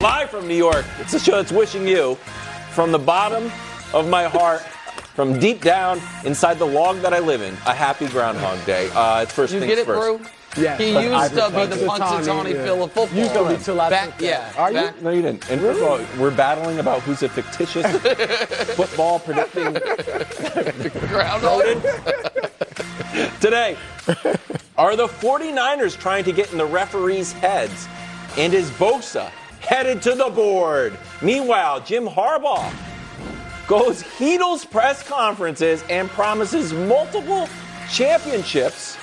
Live from New York, it's a show that's wishing you, from the bottom of my heart, from deep down inside the log that I live in, a happy Groundhog Day. Uh, it's first You things get it, first. Brew? Yes. He But used to be the Punxsutawney, Punxsutawney yeah. Phil of football. You told me till I back, yeah. Are you? back- No, you didn't. And first of all, we're battling about who's a fictitious football predicting Groundhog. today. Are the 49ers trying to get in the referees' heads? And is Bosa headed to the board? Meanwhile, Jim Harbaugh goes Heedle's press conferences and promises multiple championships.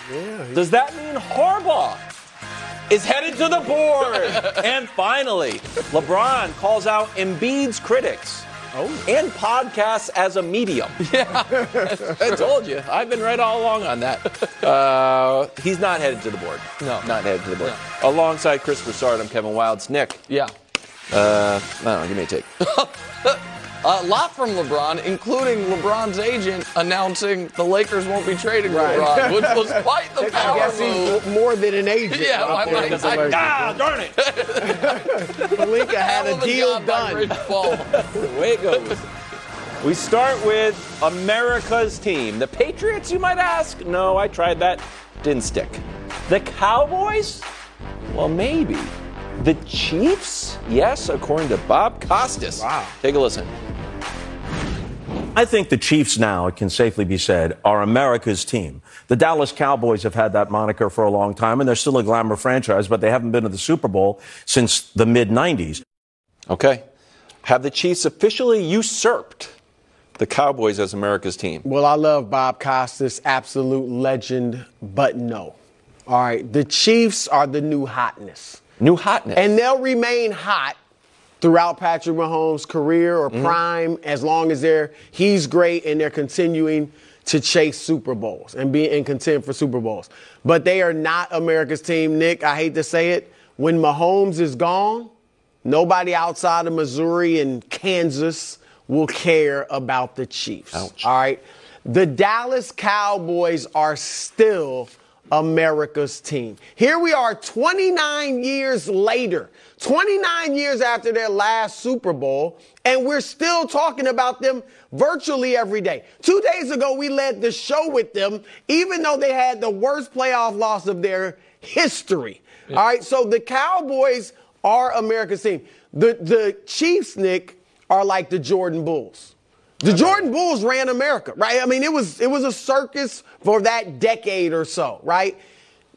Does that mean Harbaugh is headed to the board? and finally, LeBron calls out Embiid's critics. And podcasts as a medium. Yeah. I told you. I've been right all along on that. Uh, he's not headed to the board. No. Not headed to the board. Alongside Chris Broussard, I'm Kevin Wildes. Nick, Yeah. uh, no, give me a take. A lot from LeBron, including LeBron's agent announcing the Lakers won't be trading Right. LeBron, which was quite the I power guess move. he's more than an agent. Yeah, out I- there I- in I- ah, darn it. Pelinka had a deal done. Rich Paul. The way it goes. We start with America's team. The Patriots, you might ask? No, I tried that. Didn't stick. The Cowboys? Well, maybe. The Chiefs? Yes, according to Bob Costas. Wow. Take a listen. I think the Chiefs now, it can safely be said, are America's team. The Dallas Cowboys have had that moniker for a long time, and they're still a glamour franchise, but they haven't been to the Super Bowl since the mid 90s. Okay. Have the Chiefs officially usurped the Cowboys as America's team? Well, I love Bob Costas, absolute legend, but no. All right, the Chiefs are the new hotness. New hotness. And they'll remain hot throughout Patrick Mahomes' career or Mm-hmm. prime as long as they're he's great and they're continuing to chase Super Bowls and be in contend for Super Bowls. But they are not America's team, Nick. I hate to say it. When Mahomes is gone, nobody outside of Missouri and Kansas will care about the Chiefs. Ouch. All right. The Dallas Cowboys are still America's team. Here we are 29 years later, 29 years after their last Super Bowl, and we're still talking about them virtually every day. Two days ago, we led the show with them, even though they had the worst playoff loss of their history. All right, so the Cowboys are America's team. The, the Chiefs, Nick, are like the Jordan Bulls. The Jordan Bulls ran America, right? I mean, it was it was a circus for that decade or so, right?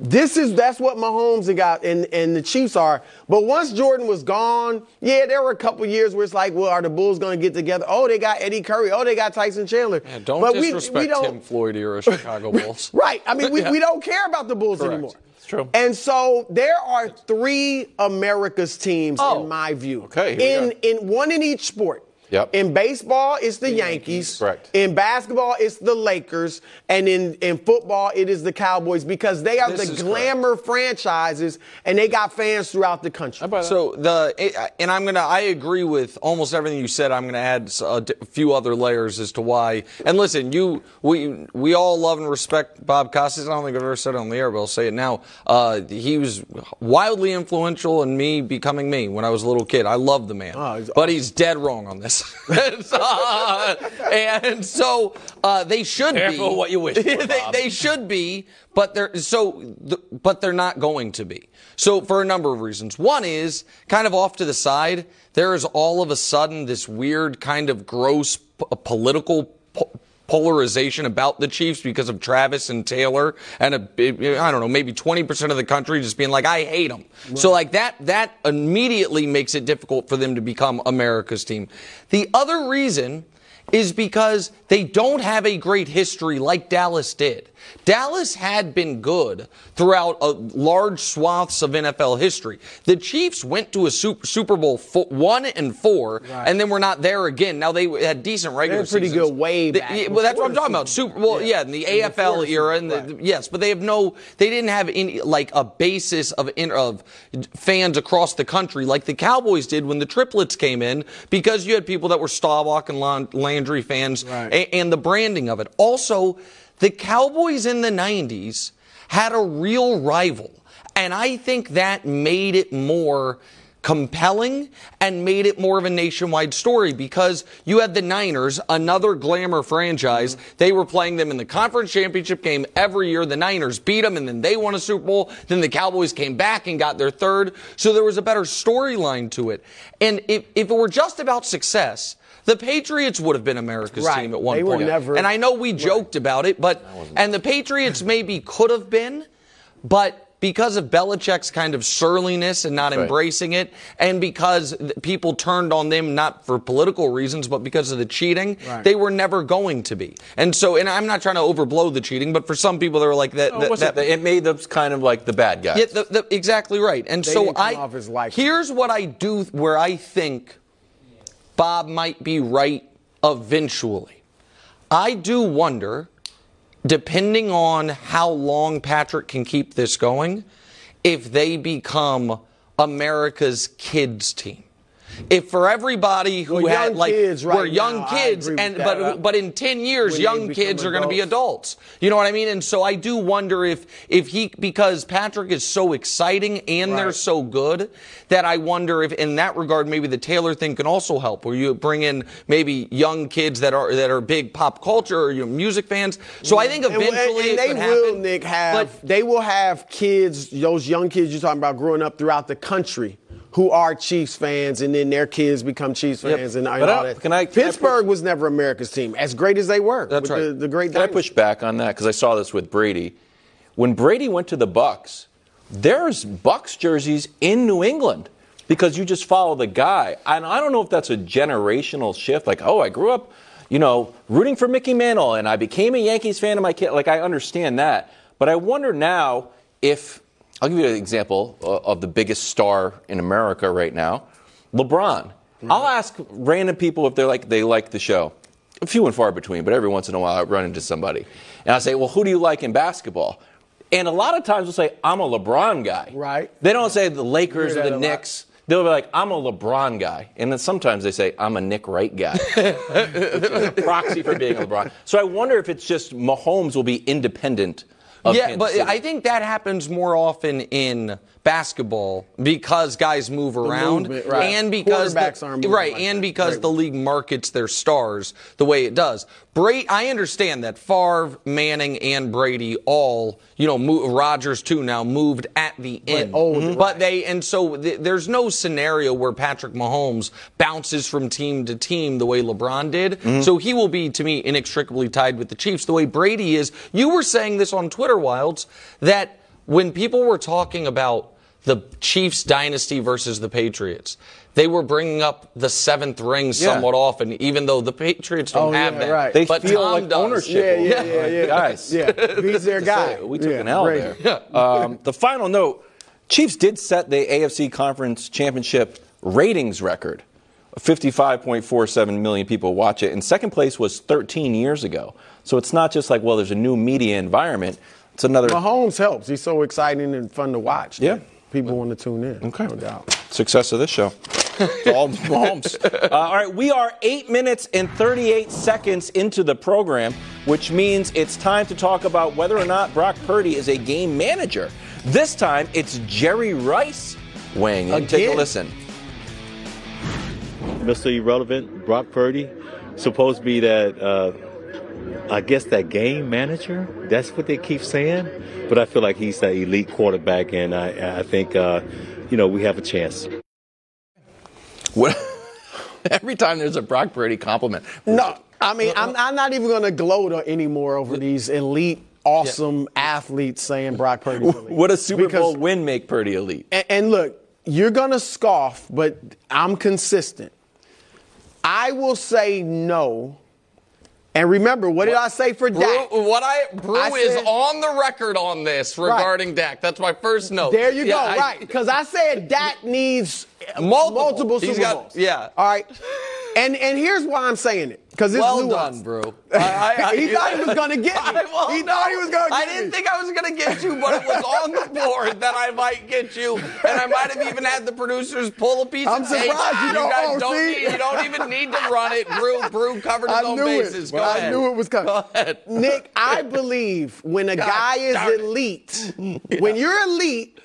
This is that's what Mahomes got and, and the Chiefs are. But once Jordan was gone, yeah, there were a couple years where it's like, well, are the Bulls going to get together? Oh, they got Eddie Curry. Oh, they got Tyson Chandler. Man, don't but we- disrespect we don't- Tim Floyd era Chicago Bulls. Right. I mean, we, Yeah. we don't care about the Bulls Correct. anymore. It's true. And so there are three America's teams Oh. in my view. Okay, we In in one in each sport. Yep. In baseball, it's the, Yankees. Correct. In basketball, it's the Lakers. And in, in football, it is the Cowboys because they are This the is glamour franchises and they got fans throughout the country. So the and I'm gonna I agree with almost everything you said. I'm gonna add a few other layers as to why. And listen, you we we all love and respect Bob Costas. I don't think I've ever said it on the air, but I'll say it now. Uh, he was wildly influential in me becoming me when I was a little kid. I love the man, Oh, he's but he's dead wrong on this. Uh, and so uh, they should Careful be. what you wish for, they, they should be, but they're so. th- But they're not going to be. So for a number of reasons. One is kind of off to the side. There is all of a sudden this weird kind of gross p- political. po- Polarization about the Chiefs because of Travis and Taylor, and a, I don't know, maybe 20% of the country just being like, I hate them. So, like, that, that immediately makes it difficult for them to become America's team. The other reason is because they don't have a great history like Dallas did. Dallas had been good throughout a large swaths of NFL history. The Chiefs went to a Super, Super Bowl one and four, and then were not there again. Now they had decent regular They're pretty seasons. good way back yeah, well, that's what I'm talking about. Super Bowl, Yeah. yeah, in the And AFL the era, and the, Bowl. yes, but they have no, they didn't have any like a basis of in, of fans across the country like the Cowboys did when the triplets came in because you had people that were Staubach and Lan- Landry fans Right. a- and the branding of it. Also, the Cowboys in the 90s had a real rival. And I think that made it more compelling and made it more of a nationwide story because you had the Niners, another glamour franchise. Mm-hmm. They were playing them in the conference championship game every year. The Niners beat them and then they won a Super Bowl. Then the Cowboys came back and got their third. So there was a better storyline to it. And if, if it were just about success, the Patriots would have been America's Right. team at one They were point. never- and I know we joked about it, but and the Patriots maybe could have been, but because of Belichick's kind of surliness and not Right. embracing it, and because people turned on them not for political reasons, but because of the cheating, Right. they were never going to be. And so, and I'm not trying to overblow the cheating, but for some people, they were like that. No, that- it, that- the- it made them kind of like the bad guys. yeah, the, the, exactly right. And They so didn't I off as likable. here's what I do where I think Bob might be right eventually. I do wonder, depending on how long Patrick can keep this going, if they become America's kids team. If for everybody who Well, had like kids we're young now, kids and that. but but in 10 years When young kids are going to be adults. You know what I mean? And so I do wonder if if he because Patrick is so exciting and they're so good that I wonder if in that regard maybe the Taylor thing can also help where you bring in maybe young kids that are that are big pop culture or you know, music fans. So I think And- and- eventually and, it they will, happen. Nick, have but they will have kids, those young kids you're talking about growing up throughout the country who are Chiefs fans, and then their kids become Chiefs fans, and, and I all don't- that. can I- can I Pittsburgh was never America's team, as great as they were. That's right. The, the great. Can I push back on that because I saw this with Brady? When Brady went to the Bucs, there's Bucs jerseys in New England because you just follow the guy. And I don't know if that's a generational shift. Like, oh, I grew up, you know, rooting for Mickey Mantle, and I became a Yankees fan of my kid. Like, I understand that, but I wonder now if I'll give you an example uh, of the biggest star in America right now, LeBron. I'll ask random people if they're like they like the show. Few and far between, but every once in a while I run into somebody. And I say, Well, who do you like in basketball? And a lot of times they'll say, I'm a LeBron guy. Right. They don't say the Lakers or the a lot. Knicks. They'll be like, I'm a LeBron guy. And then sometimes they say, I'm a Nick Wright guy. which is a proxy for being a LeBron. So I wonder if it's just Mahomes will be independent yeah, Kansas but City. I think that happens more often in basketball because guys move around movement, right. and because the- right like and that. because Right. the league markets their stars the way it does. Brady, I understand that Favre, Manning, and Brady all, you know, move, Rodgers too now moved at the end, old, right. but they and so th- there's no scenario where Patrick Mahomes bounces from team to team the way LeBron did. Mm-hmm. So he will be to me inextricably tied with the Chiefs the way Brady is. You were saying this on Twitter, Wildes, that when people were talking about the Chiefs dynasty versus the Patriots, they were bringing up the seventh ring somewhat often, even though the Patriots don't Oh, have yeah, that. right. they but feel Tom like does. ownership. Yeah, yeah, over yeah, yeah. Guys. Yeah, he's their guy. We took Yeah, an L Brady. there. Um, the final note Chiefs did set the AFC Conference Championship ratings record. 55.47 million people watch it. And second place was 13 years ago. So it's not just like, well, there's a new media environment. It's another Mahomes helps. He's so exciting and fun to watch. Yeah. People want to tune in. Okay. No doubt. success of this show. It's all Mahomes. Uh, all right, we are eight minutes and 38 seconds into the program, which means it's time to talk about whether or not Brock Purdy is a game manager. This time, it's Jerry Rice weighing in. Take a listen. Mr. Irrelevant, Brock Purdy, supposed to be that, uh, I guess that game manager. That's what they keep saying. But I feel like he's that elite quarterback, and I, I think, uh, you know, we have a chance. What? Every time there's a Brock Purdy compliment. No, I mean, I'm, I'm not even going to gloat anymore over these elite, awesome athletes saying Brock Purdy. elite. Would a Super Because- Bowl win make Purdy elite? And, and look, you're going to scoff, but I'm consistent. I will say no. And remember, what did I say for Brew, Dak? what I Brew I is on the record on this regarding Dak. That's my first note. There you Yeah, go, I- right? Because I said Dak needs Multiple. multiple Super got- Bowls. yeah. All right. And and here's why I'm saying it because it's Well nuanced. done, Brew. I- I- I- he thought he was going to get well, he thought he was going to I didn't me. think I was going to get you, but it was on the board that I might get you, and I might have even had the producers pull a piece I'm of tape. surprised you don't- guys oh, don't see? need, you don't even need to run it. Brew, Brew covered his I own bases. it. Go I ahead. knew it was coming. Go ahead. Nick, I believe when a guy is elite, when you're elite,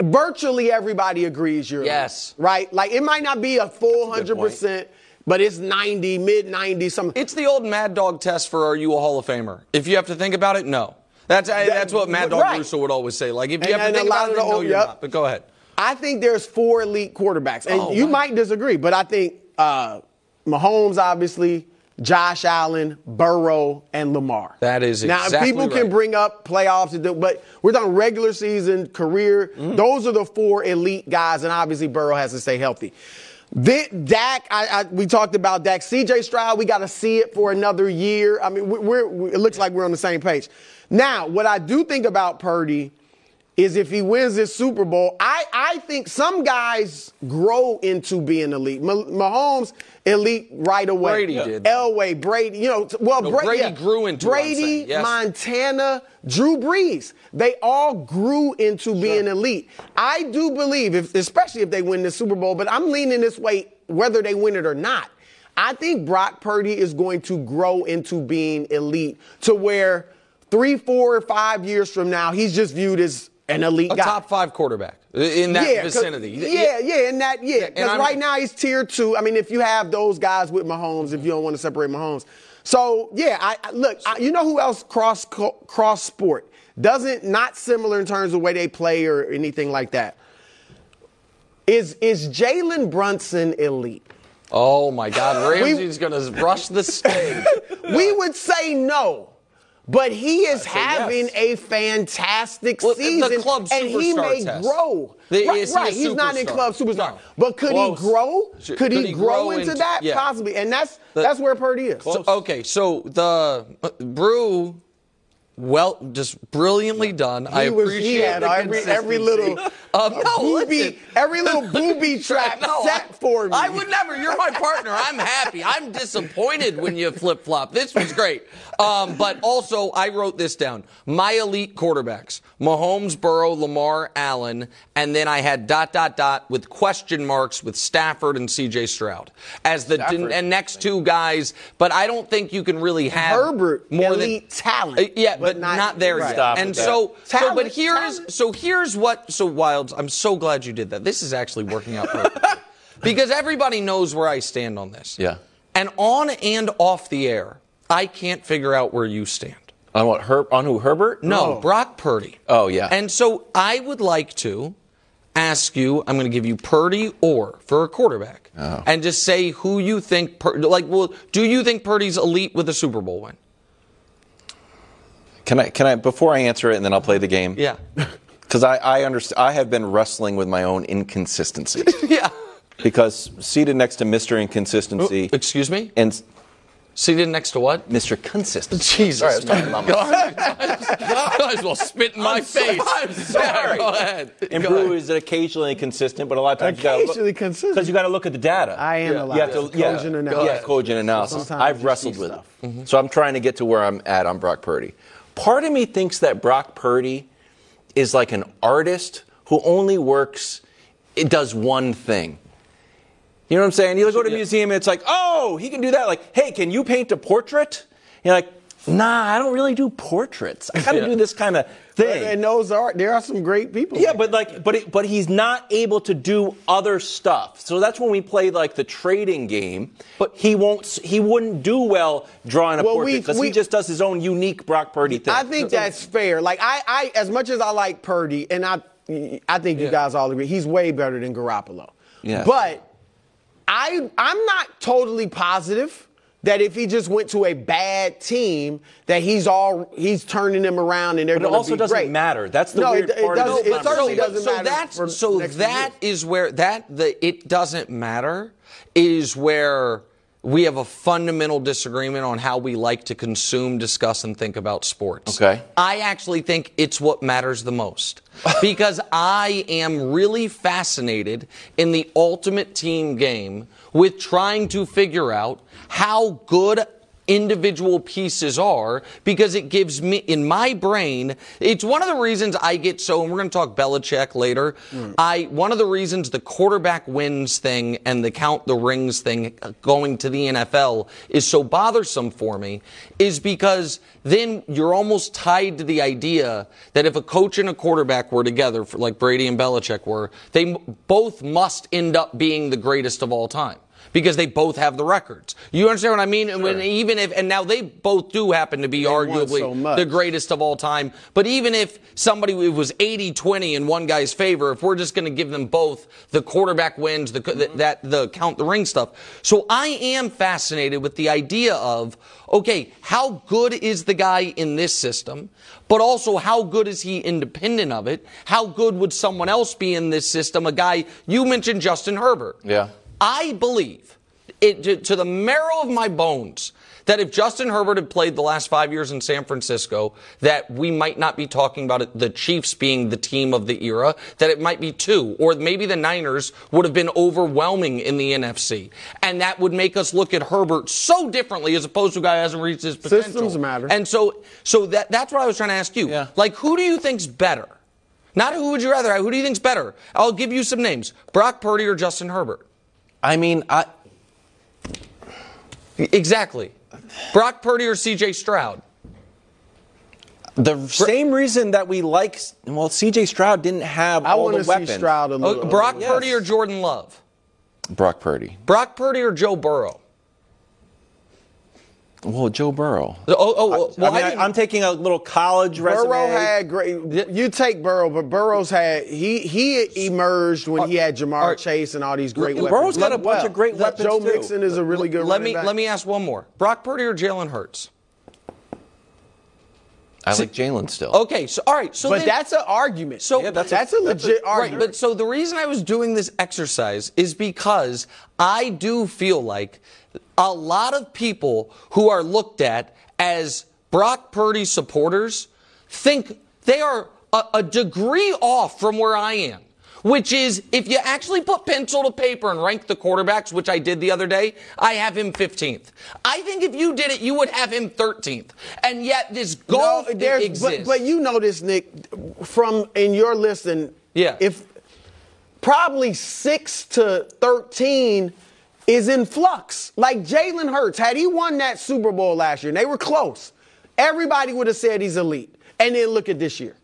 virtually everybody agrees you're Yes. right? Like it might not be a full good hundred percent, but it's ninety, mid ninety, something. It's the old Mad Dog test for are you a Hall of Famer? If you have to think about it, no. That's that's what Mad Dog right. Russo would always say. Like if you And- have to think about it, no, old- you're yep. not. But go ahead. I think there's four elite quarterbacks, and Oh, you wow. might disagree, but I think uh, Mahomes, obviously, Josh Allen, Burrow, and Lamar. That is now. exactly people can bring up playoffs, and but we're talking regular season, career. Mm-hmm. Those are the four elite guys, and obviously Burrow has to stay healthy. Then Dak, I, I, we talked about Dak. C.J. Stroud, we got to see it for another year. I mean, we- we're, it looks like we're on the same page. Now, what I do think about Purdy is if he wins this Super Bowl, I, I think some guys grow into being elite. Mah- Mahomes, elite right away. Brady did. Elway, Brady, you know, well, No, Bra- Brady yeah. grew into Brady, yes. Montana, Drew Brees. They all grew into being elite. I do believe, if, especially if they win the Super Bowl, but I'm leaning this way whether they win it or not. I think Brock Purdy is going to grow into being elite to where three, four, or five years from now, he's just viewed as an elite A guy. top five quarterback in that Yeah, vicinity. Yeah, yeah, in that, yeah. Because right now he's tier two. I mean, if you have those guys with Mahomes, if you don't want to separate Mahomes. So, yeah, I, I look, I, you know who else cross cross sport? Doesn't, not similar in terms of the way they play or anything like that. Is, is Jalen Brunson elite? Oh my God, Ramsey's going to rush the stage. We would say no. But he is having yes. a fantastic Well, the season, and he may test. grow. The- right, he right. he's not in club superstar, No. but could Close. he grow? Could, could he, he grow, grow into, into- that? yeah. Possibly, and that's The- that's where Purdy is. So, okay, so the uh, Brew, well, just brilliantly done. I he was appreciate the every every little Um, no, booby every little booby trap No, set I- for me. I would never. You're my partner. I'm happy. I'm disappointed when you flip flop. This was great. Um, but also, I wrote this down. My elite quarterbacks: Mahomes, Burrow, Lamar, Allen, and then I had dot dot dot with question marks with Stafford and C.J. Stroud as the Stafford. and next two guys. But I don't think you can really have Herbert, more elite than talent, Uh, yeah, but but, not- not, there right. yet. And so, so, but here's talent. so here's what so Wildes. I'm so glad you did that. This is actually working out perfectly because everybody knows where I stand on this. Yeah. And on and off the air, I can't figure out where you stand. On what? Herb? On who? Herbert? No, No. Brock Purdy. Oh, yeah. And so I would like to ask you. I'm going to give you Purdy or for a quarterback, Oh. and just say who you think. Pur- like, well, do you think Purdy's elite with a Super Bowl win? Can I? Can I? Before I answer it, and then I'll play the game. Yeah. Because I I understand. I have been wrestling with my own inconsistencies. yeah. because seated next to Mr. Inconsistency Excuse me. and Seated next to what? Mr. Consistent. Jesus. Sorry, I was talking about myself. Might as well spit in my so- face. I'm sorry. Yeah, go ahead. And Go Brew ahead. is occasionally inconsistent, but a lot of times Occasionally consistent. because you got to look at the data. I am Yeah. a lot. You have to, yeah, Cogent analysis. Yeah, cogent analysis. Sometimes I've you wrestled with stuff. it. So I'm trying to get to where I'm at on Brock Purdy. Part of me thinks that Brock Purdy is like an artist who only works, it does one thing. You know what I'm saying? You go to a museum and it's like, oh, he can do that. Like, hey, can you paint a portrait? You're like, Nah, I don't really do portraits. I gotta do this kind of thing. And those are there are some great people. Yeah, but like, but it, but he's not able to do other stuff. So that's when we play like the trading game. But he won't. He wouldn't do well drawing a Well, portrait because he just does his own unique Brock Purdy thing. I think that's fair. Like I, I as much as I like Purdy, and I, I think you guys all agree, he's way better than Garoppolo. Yeah. But I, I'm not totally positive that if he just went to a bad team, that he's all he's turning them around and they're it going to also doesn't great. matter. That's the no, weird it, it part of doesn't, It certainly doesn't so matter. that's so that is where that the it doesn't matter is where we have a fundamental disagreement on how we like to consume, discuss, and think about sports. Okay. I actually think it's what matters the most because I am really fascinated in the ultimate team game with trying to figure out how good individual pieces are because it gives me in my brain it's one of the reasons I get so and we're going to talk Belichick later. Mm. I one of the reasons the quarterback wins thing and the count the rings thing going to the NFL is so bothersome for me is because then you're almost tied to the idea that if a coach and a quarterback were together for, like Brady and Belichick were they both must end up being the greatest of all time because they both have the records. You understand what I mean? And even if, and now they both do happen to be won arguably so the greatest of all time. But even if somebody it was 80-20 in one guy's favor, if we're just going to give them both the quarterback wins, the, the that the count the ring stuff. So I am fascinated with the idea of okay, how good is the guy in this system? But also, how good is he independent of it? How good would someone else be in this system? A guy, you mentioned Justin Herbert. Yeah. I believe it, to, to the marrow of my bones that if Justin Herbert had played the last five years in San Francisco, that we might not be talking about it, the Chiefs being the team of the era, that it might be two, or maybe the Niners would have been overwhelming in the NFC. And that would make us look at Herbert so differently as opposed to a guy who hasn't reached his potential. Systems matter. And so, so that, that's what I was trying to ask you. Yeah. Like, who do you think's better? Not who would you rather have. Who do you think's better? I'll give you some names. Brock Purdy or Justin Herbert? I mean, I, Exactly. Brock Purdy or CJ Stroud? the same reason that we like. Well, C.J. Stroud didn't have I all want the to see weapons. Stroud a uh, little. Oh, Brock yes. Purdy or Jordan Love? Brock Purdy. Brock Purdy or Joe Burrow? Well, Joe Burrow. Oh, oh, well, I mean, didn't- I, am taking a little college resume. Burrow had great. You take Burrow, but Burrow's had he he emerged when he had Ja'Marr Alright. Chase and all these great Burrow's weapons. got a Let- bunch of great Let- weapons, Joe too. Mixon is a really good. let me back. let me ask one more. Brock Purdy or Jalen Hurts? I like Jalen still. Okay, so all right, so But then- that's an argument. So- Yeah, that's, a, legit Right, argument. but so the reason I was doing this exercise is because I do feel like a lot of people who are looked at as Brock Purdy supporters think they are a, a degree off from where I am. Which is, if you actually put pencil to paper and rank the quarterbacks, which I did the other day, I have him 15th. I think if you did it, you would have him 13th. And yet this golf no, there's, exists. but, but you know this, Nick, from in your list, and Yeah. if probably six to thirteen is in flux. Like Jalen Hurts, had he won that Super Bowl last year, and they were close, everybody would have said he's elite. And then look at this year.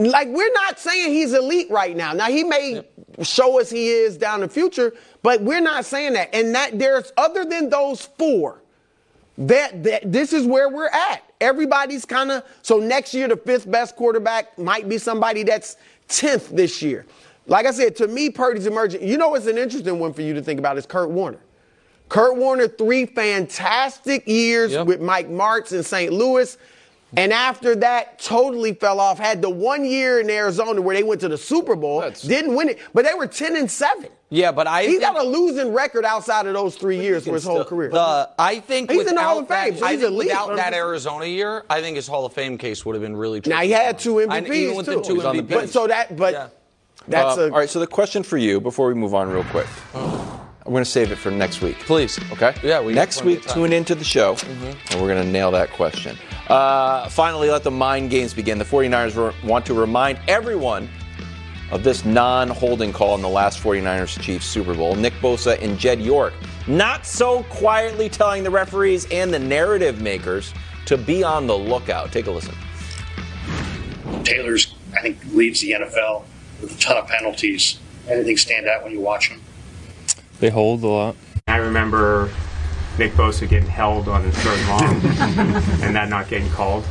Like we're not saying he's elite right now. Now he may show us he is down the future, but we're not saying that. And that there's other than those four, that, that this is where we're at. Everybody's kind of so next year the fifth best quarterback might be somebody that's tenth this year. Like I said, to me, Purdy's emerging. You know it's an interesting one for you to think about is Kurt Warner. Kurt Warner, three fantastic years Yep. with Mike Martz in St. Louis. And after that, totally fell off. Had the one year in Arizona where they went to the Super Bowl, didn't win it, but they were 10 and 7. yeah, but I He's think- got a losing record outside of those three years for his whole career. The, I think He's in the Hall of Fame, that, so I he's think elite. without that Arizona year, I think his Hall of Fame case would have been really. Tough. Now he had two And even MVPs with too. the two He's the MVPs. but so that, but Yeah. that's Uh, a all right, so the question for you before we move on real quick. I'm going to save it for next week. Please. Okay? Yeah, we Next week, time. Mm-hmm. tune into the show, and we're going to nail that question. Uh, finally, let the mind games begin. The 49ers re- want to remind everyone of this non holding call in the last 49ers Chiefs Super Bowl. Nick Bosa and Jed York not so quietly telling the referees and the narrative makers to be on the lookout. Take a listen. Taylor's, I think, leads the NFL with a ton of penalties. Anything stand out when you watch him? They hold a lot. I remember Nick Bosa getting held on his third long and that not getting called.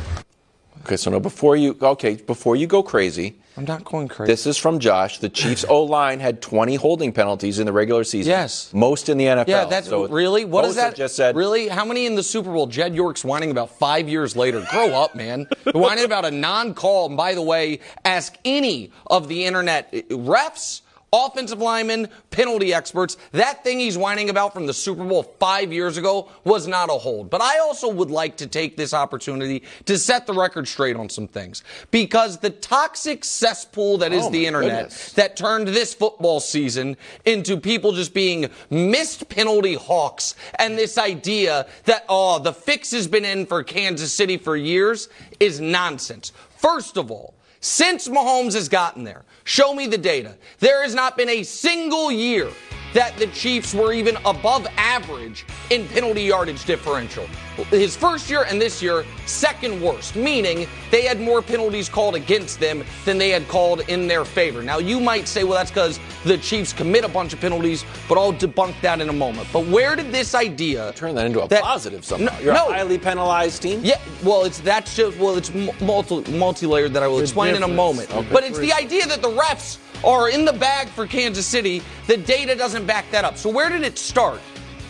Okay, so now before you okay, before you go crazy, I'm not going crazy. this is from Josh. The Chiefs O line had 20 holding penalties in the regular season. Yes. most in the NFL. Yeah, that's So really what is Bosa that? Just said really. How many in the Super Bowl? Jed York's whining about five years later. Grow up, man. Whining about a non-call. And by the way, ask any of the internet eh, refs. Offensive linemen, penalty experts, that thing he's whining about from the Super Bowl five years ago was not a hold. But I also would like to take this opportunity to set the record straight on some things. Because the toxic cesspool that is Oh, the internet goodness. that turned this football season into people just being missed penalty hawks and this idea that, oh, the fix has been in for Kansas City for years is nonsense. First of all, since Mahomes has gotten there, show me the data. There has not been a single year that the Chiefs were even above average in penalty yardage differential. His first year and this year, second worst, meaning they had more penalties called against them than they had called in their favor. Now, you might say, well, that's because the Chiefs commit a bunch of penalties, but I'll debunk that in a moment. But where did this idea turn that into a that- positive somehow. No, You're no. a highly penalized team. Yeah, well, it's that's just well, it's multi multi layered that I will explain in a moment. Okay. But it's the idea that the refs are in the bag for Kansas City. The data doesn't back that up. So where did it start?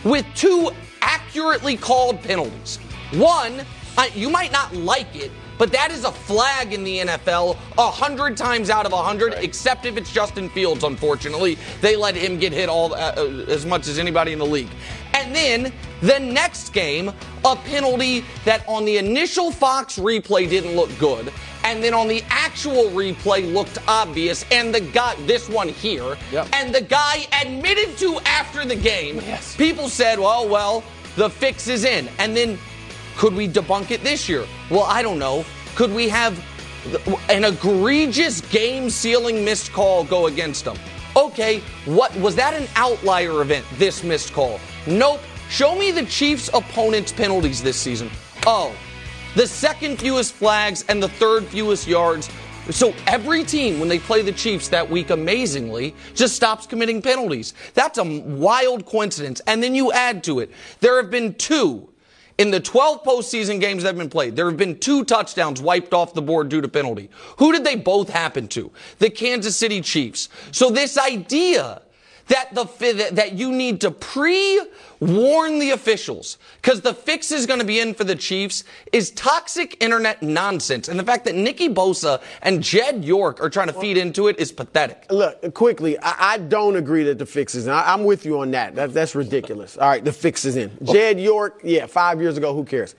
With two accurately called penalties. One, I, you might not like it. But that is a flag in the NFL a hundred times out of a hundred, except if it's Justin Fields. Unfortunately, they let him get hit all uh, uh, as much as anybody in the league. And then the next game, a penalty that on the initial Fox replay didn't look good. And then on the actual replay looked obvious. And the guy, this one here, Yep. and the guy admitted to after the game. Yes. People said, well, well, the fix is in. And then could we debunk it this year? Well, I don't know. Could we have an egregious game sealing missed call go against them? Okay, what was that an outlier event, this missed call? Nope. Show me the Chiefs' opponents' penalties this season. Oh, the second fewest flags and the third fewest yards. So every team, when they play the Chiefs that week, amazingly, just stops committing penalties. That's a wild coincidence. And then you add to it, there have been two in the 12 postseason games that have been played, there have been two touchdowns wiped off the board due to penalty. Who did they both happen to? The Kansas City Chiefs. So this idea that the that you need to pre-warn the officials because the fix is going to be in for the Chiefs is toxic internet nonsense, and the fact that Nicky Bosa and Jed York are trying to feed into it is pathetic. Look, quickly, I, I don't agree that the fix is in. I, I'm with you on that. that. That's ridiculous. All right, the fix is in. Oh. Jed York, yeah, five years ago, who cares?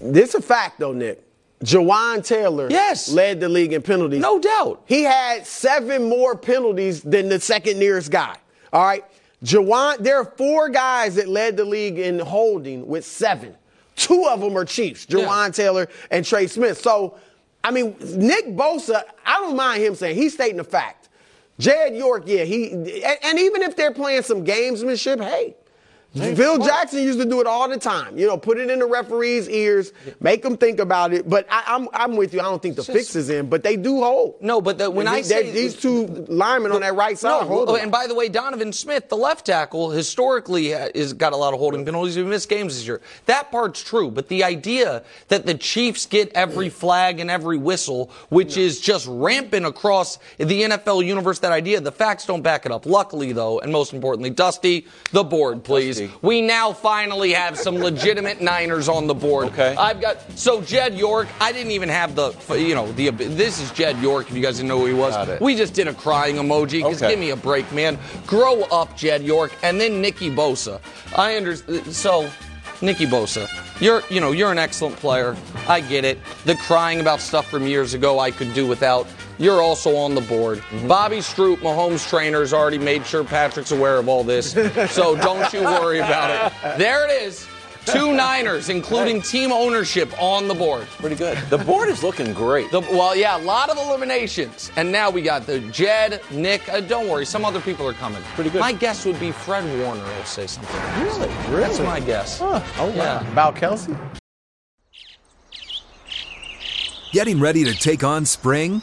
This a fact, though, Nick. Jawaan Taylor Yes. led the league in penalties. No doubt. He had seven more penalties than the second nearest guy. All right. Jawaan, there are four guys that led the league in holding with seven. Two of them are Chiefs, Jawaan Yeah. Taylor and Trey Smith. So, I mean, Nick Bosa, I don't mind him saying he's stating the fact. Jed York, yeah, he and, and even if they're playing some gamesmanship, hey. Phil Jackson used to do it all the time. You know, put it in the referee's ears, make them think about it. But I, I'm I'm with you. I don't think the fix is in, but they do hold. No, but the, when I say these two linemen on that right side, No, hold them. and by the way, Donovan Smith, the left tackle, historically uh, ha- has got a lot of holding penalties. He missed games this year. That part's true, but the idea that the Chiefs get every flag and every whistle, which is just rampant across the NFL universe, that idea, the facts don't back it up. Luckily, though, and most importantly, Dusty, the board, please. Dusty. We now finally have some legitimate Niners on the board. Okay. I've got so Jed York. I didn't even have the you know the this is Jed York. If you guys didn't know who he was, we just did a crying emoji. Because Okay. give me a break, man. Grow up, Jed York, and then Nicky Bosa. I understand. So, Nicky Bosa, you're you know you're an excellent player. I get it. The crying about stuff from years ago, I could do without. You're also on the board. Mm-hmm. Bobby Stroupe, Mahomes trainer, has already made sure Patrick's aware of all this. So don't you worry about it. There it is. Two Niners, including team ownership, on the board. Pretty good. The board is looking great. The, well, yeah, a lot of eliminations. And now we got the Jed, Nick. Uh, don't worry, some other people are coming. Pretty good. My guess would be Fred Warner will say something. Really? That's my guess. Oh, wow. Yeah. About Kelce? Getting ready to take on spring?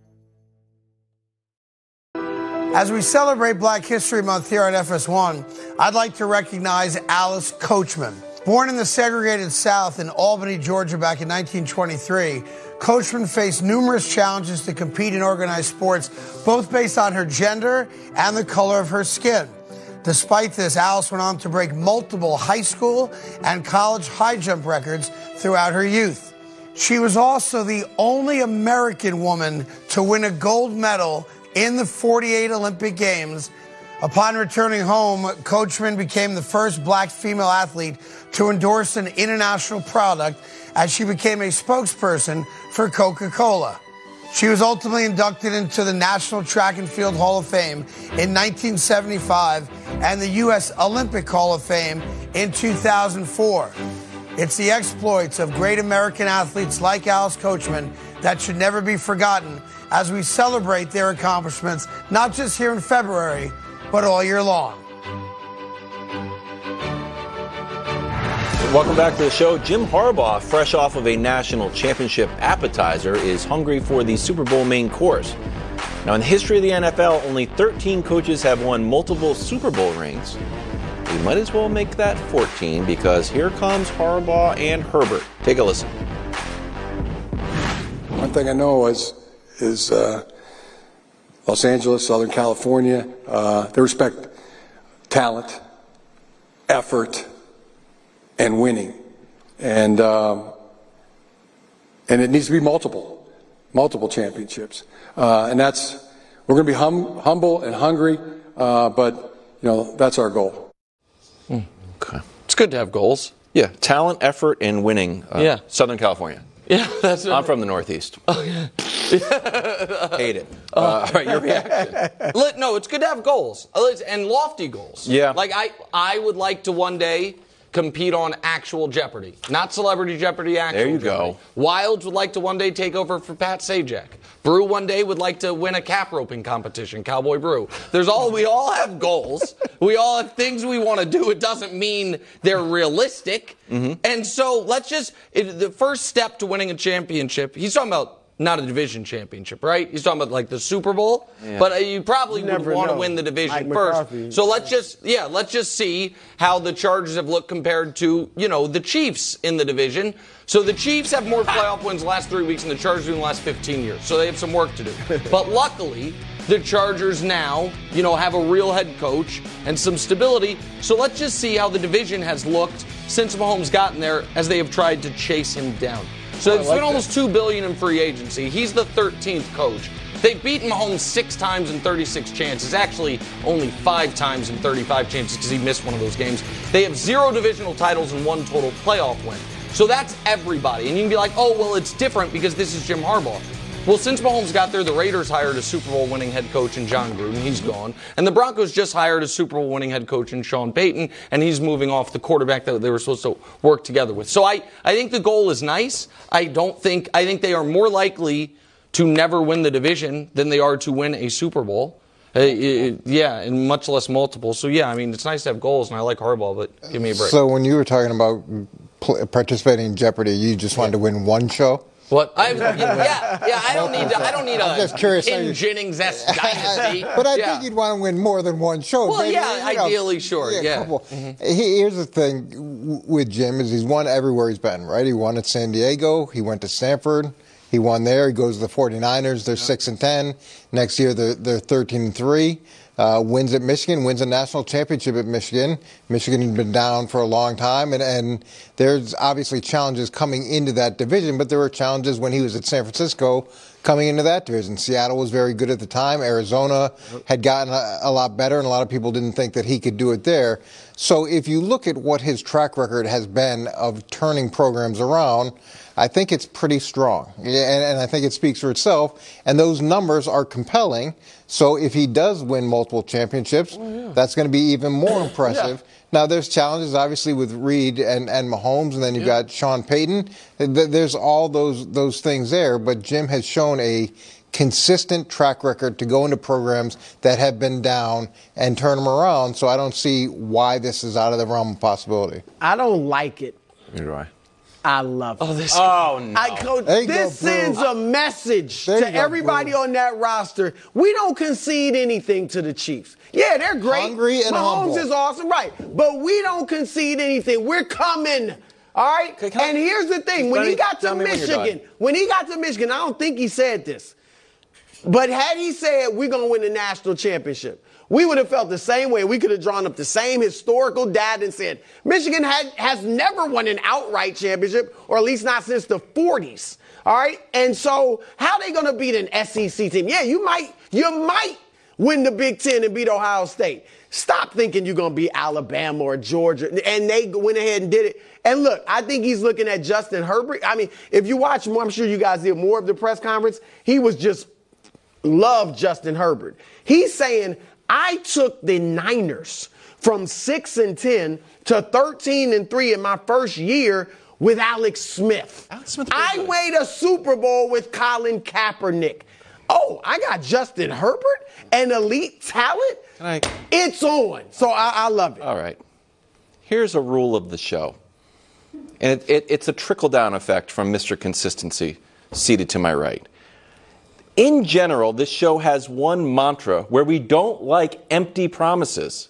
As we celebrate Black History Month here on FS1, I'd like to recognize Alice Coachman. Born in the segregated South in Albany, Georgia back in 1923, Coachman faced numerous challenges to compete in organized sports, both based on her gender and the color of her skin. Despite this, Alice went on to break multiple high school and college high jump records throughout her youth. She was also the only American woman to win a gold medal in the 48 Olympic Games. Upon returning home, Coachman became the first black female athlete to endorse an international product as she became a spokesperson for Coca Cola. She was ultimately inducted into the National Track and Field Hall of Fame in 1975 and the U.S. Olympic Hall of Fame in 2004. It's the exploits of great American athletes like Alice Coachman that should never be forgotten as we celebrate their accomplishments, not just here in February, but all year long. Welcome back to the show. Jim Harbaugh, fresh off of a national championship appetizer, is hungry for the Super Bowl main course. Now, in the history of the NFL, only 13 coaches have won multiple Super Bowl rings. We might as well make that 14 because here comes Harbaugh and Herbert. Take a listen. One thing I know is is uh, Los Angeles, Southern California. Uh, they respect talent, effort, and winning, and um, and it needs to be multiple, multiple championships, uh, and that's we're going to be hum, humble and hungry, uh, but you know that's our goal. Okay. It's good to have goals. Yeah, talent, effort, and winning. Uh, Yeah. Southern California. Yeah, that's I'm from the Northeast. Oh, yeah. Hate it. Uh, all right, your reaction. No, it's good to have goals and lofty goals. Yeah. Like I, I would like to one day compete on actual Jeopardy, not Celebrity Jeopardy. Actual There you Jeopardy. go. Wildes would like to one day take over for Pat Sajak. Brew one day would like to win a cap roping competition. Cowboy Brew. There's all we all have goals. we all have things we want to do. It doesn't mean they're realistic. Mm-hmm. And so let's just it, the first step to winning a championship. He's talking about. Not a division championship, right? He's talking about like the Super Bowl, Yeah. but uh, you probably You would never want to win the division Mike first. McCarthy. So let's just yeah, let's just see how the Chargers have looked compared to you know the Chiefs in the division. So the Chiefs have more playoff wins the last three weeks than the Chargers in the last 15 years. So they have some work to do. But luckily, the Chargers now you know have a real head coach and some stability. So let's just see how the division has looked since Mahomes gotten there as they have tried to chase him down. So it's like been almost two billion in free agency. He's the 13th coach. They've beaten Mahomes six times in 36 chances. Actually, only five times in 35 chances because he missed one of those games. They have zero divisional titles and one total playoff win. So that's everybody. And you can be like, oh, well, it's different because this is Jim Harbaugh. Well, since Mahomes got there, the Raiders hired a Super Bowl winning head coach in Jon Gruden. He's gone. And the Broncos just hired a Super Bowl winning head coach in Sean Payton, and he's moving off the quarterback that they were supposed to work together with. So I, I think the goal is nice. I don't think, I think they are more likely to never win the division than they are to win a Super Bowl. Uh, it- yeah, and much less multiple. So yeah, I mean, it's nice to have goals, and I like Harbaugh, but give me a break. So when you were talking about participating in Jeopardy, you just wanted to win one show. What? I, yeah, yeah. I don't need. To, I don't need I'm a just curious how Ken you- Jennings esque dynasty. But I yeah. think you'd want to win more than one show. Well, Maybe, yeah, you know, ideally, sure, a yeah. couple. Mhm. He- Here's the thing with Jim is he's won everywhere he's been, right? He won at San Diego. He went to Stanford. He won there. He goes to the 49ers. They're 6 and 10. Next year, they're, they're 13 and 3. Uh, wins at Michigan, wins a national championship at Michigan. Michigan had been down for a long time, and, and there's obviously challenges coming into that division, but there were challenges when he was at San Francisco coming into that division. Seattle was very good at the time. Arizona had gotten a, a lot better, and a lot of people didn't think that he could do it there. So if you look at what his track record has been of turning programs around, I think it's pretty strong. And, and I think it speaks for itself. And those numbers are compelling. So if he does win multiple championships, oh, that's going to be even more impressive. Now, there's challenges, obviously, with Reid and, and Mahomes, and then you've got Sean Payton. There's all those, those things there, but Jim has shown a consistent track record to go into programs that have been down and turn them around. So I don't see why this is out of the realm of possibility. I don't like it. Neither do I. I love oh, it. Oh, this. Oh no. I, coach, There you go, this Blue. sends a message There to go, everybody Blue. on that roster. We don't concede anything to the Chiefs. Yeah, they're great. Hungry and Mahomes humble. is awesome, right? But we don't concede anything. We're coming. All right. Okay, can I- and here's the thing: when he got to tell me when. Michigan, when he got to Michigan, I don't think he said this. But had he said we're going to win the national championship, we would have felt the same way. We could have drawn up the same historical data and said Michigan had, has never won an outright championship, or at least not since the 40s. All right, and so how are they going to beat an SEC team? Yeah, you might, you might win the Big Ten and beat Ohio State. Stop thinking you're going to be Alabama or Georgia. And they went ahead and did it. And look, I think he's looking at Justin Herbert. I mean, if you watch more, I'm sure you guys did more of the press conference. He was just love Justin Herbert. He's saying, I took the Niners from 6 and 10 to 13 and 3 in my first year with Alex Smith. Alex Smith I good. made a Super Bowl with Colin Kaepernick. Oh, I got Justin Herbert, an elite talent. I- It's on. So I, I love it. All right. Here's a rule of the show. And it, it, it's a trickle down effect from Mr. Consistency, seated to my right. In general, this show has one mantra where we don't like empty promises.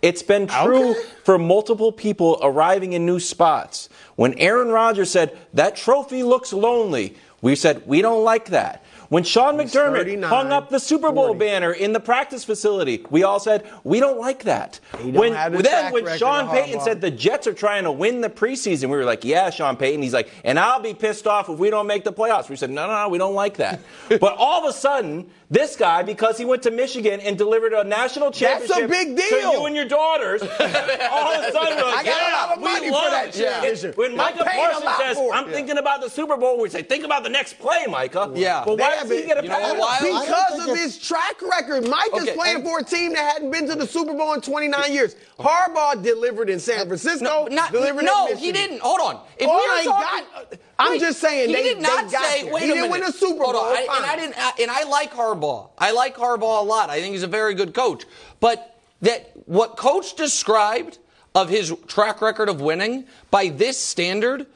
It's been true Okay. for multiple people arriving in new spots. When Aaron Rodgers said, That trophy looks lonely, we said, We don't like that. When Sean McDermott 39, hung up the Super Bowl 40. banner in the practice facility, we all said, We don't like that. When, then when Sean Payton said the Jets are trying to win the preseason, we were like, Yeah, Sean Payton. He's like, And I'll be pissed off if we don't make the playoffs. We said, No, no, no, we don't like that. but all of a sudden, this guy, because he went to Michigan and delivered a national championship That's a championship big to deal. you and your daughters, all of a sudden we're like, I got a lot of money for love that it." championship. When I'm Micah Parsons says. I'm Yeah. thinking about the Super Bowl, we say, think about the next play, Micah. Yeah. But why They does he have get a it- you know why? Because of his track record. Mike is Okay, playing and- for a team that hadn't been to the Super Bowl in 29 years. Harbaugh delivered in San uh, Francisco. No, not, delivered no in he didn't. Hold on. If Oh, we are talking, got- I'm Wait, just saying he they- did not say. Wait He a didn't minute. win a Super. Bowl, I, and. I didn't. I- And I like Harbaugh. I like Harbaugh a lot. I think he's a very good coach. But that what coach described of his track record of winning by this standard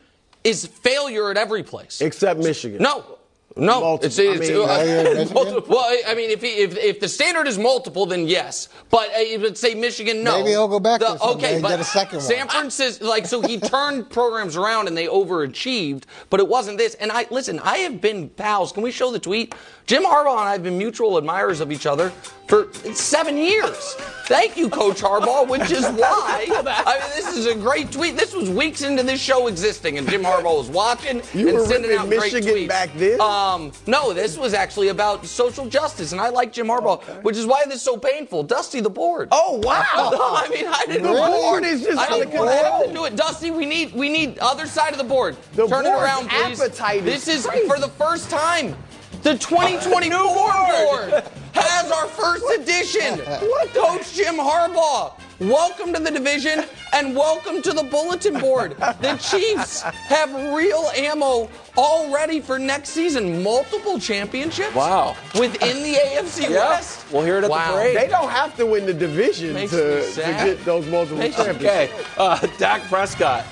is failure at every place. Except Michigan. No. No, Multiple. it's, it's, I mean- uh, multiple- well, I mean, if, he, if if the standard is multiple, then yes. But uh, if it's say Michigan, no. Maybe he'll go back The- okay, but get a second one. San Francisco, like, so he turned programs around and they overachieved, but it wasn't this. And I listen, I have been pals. Can we show the tweet? Jim Harbaugh and I have been mutual admirers of each other for seven years. Thank you, Coach Harbaugh, which is why I mean, this is a great tweet. This was weeks into this show existing, and Jim Harbaugh was watching You and sending out great Michigan tweets. back then? Um, no, this was actually about social justice, and I like Jim Harbaugh, which is why this is so painful. Dusty the board. Oh, wow. I mean, I didn't The board is just I didn't out of want to have to do it. Dusty, we need we need other side of the board. The Turn it around, please. appetite this is crazy. for the first time. The 2024 board has our first edition. What? Coach Jim Harbaugh. Welcome to the division and welcome to the bulletin board. The Chiefs have real ammo all ready for next season. Multiple championships. Wow. Within the AFC Yeah. West. We'll hear it at the wow. parade. They don't have to win the division to, to get those multiple Makes championships. Okay, uh, Dak Prescott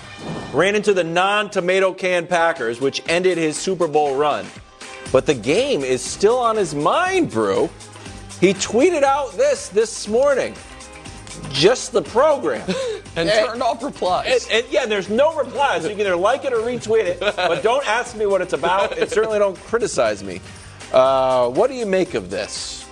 ran into the non-tomato can Packers, which ended his Super Bowl run. But the game is still on his mind, Brew. He tweeted out this this morning. Just the program. And Eh, turned off replies. And, and yeah, there's no replies. so you can either like it or retweet it. But don't ask me what it's about, and certainly don't criticize me. Uh, what do you make of this?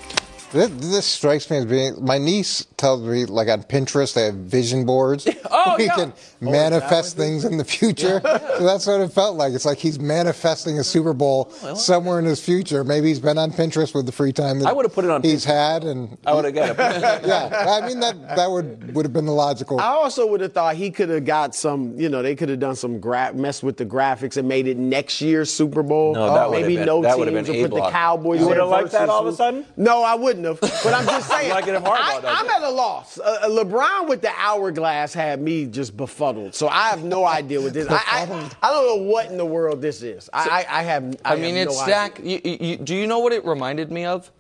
This, this strikes me as being. My niece tells me, like on Pinterest, they have vision boards. Oh, we yeah. can manifest things in the future. So that's what it felt like. It's like he's manifesting a Super Bowl somewhere in his future. Maybe he's been on Pinterest with the free time that I would've put it on he's had, and I would have got it. yeah, I mean that that would would have been the logical. I also would have thought he could have got some, you know, they could have done some gra- mess with the graphics and made it next year's Super Bowl. No, that would've maybe been- no that would've teams been or put the A-block. Cowboys. You there would've liked that all of a sudden? No, I wouldn't have. But I'm just saying. Like it if Harbaugh does I, I'm at a loss. Uh, uh, LeBron with the hourglass had me just befuddled. So I have no idea what this. I, I, I don't know what in the world this is. I, I, I have. I, I mean, have it's no stack. You, you, do you know what it reminded me of?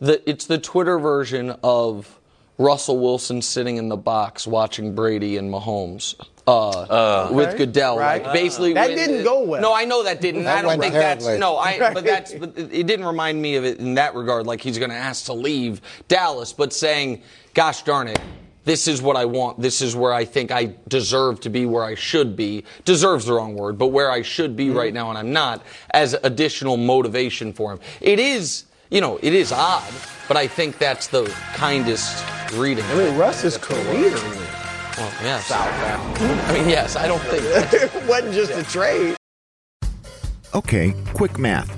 The, it's the Twitter version of Russell Wilson sitting in the box watching Brady and Mahomes. Uh, with Okay. Goodell, Right. like basically That didn't go well. No, I know that didn't. That I don't went think that's terribly. no. I Right. but that's but it didn't remind me of it in that regard. Like he's going to ask to leave Dallas, but saying, "Gosh darn it." This is what I want. This is where I think I deserve to be where I should be. Deserves the wrong word, but where I should be right mm-hmm. now and I'm not, as additional motivation for him. It is, you know, it is odd, but I think that's the kindest reading. I mean, Russ's career Well, yes. I mean, yes, I don't think. it wasn't just a trade. Okay, quick math.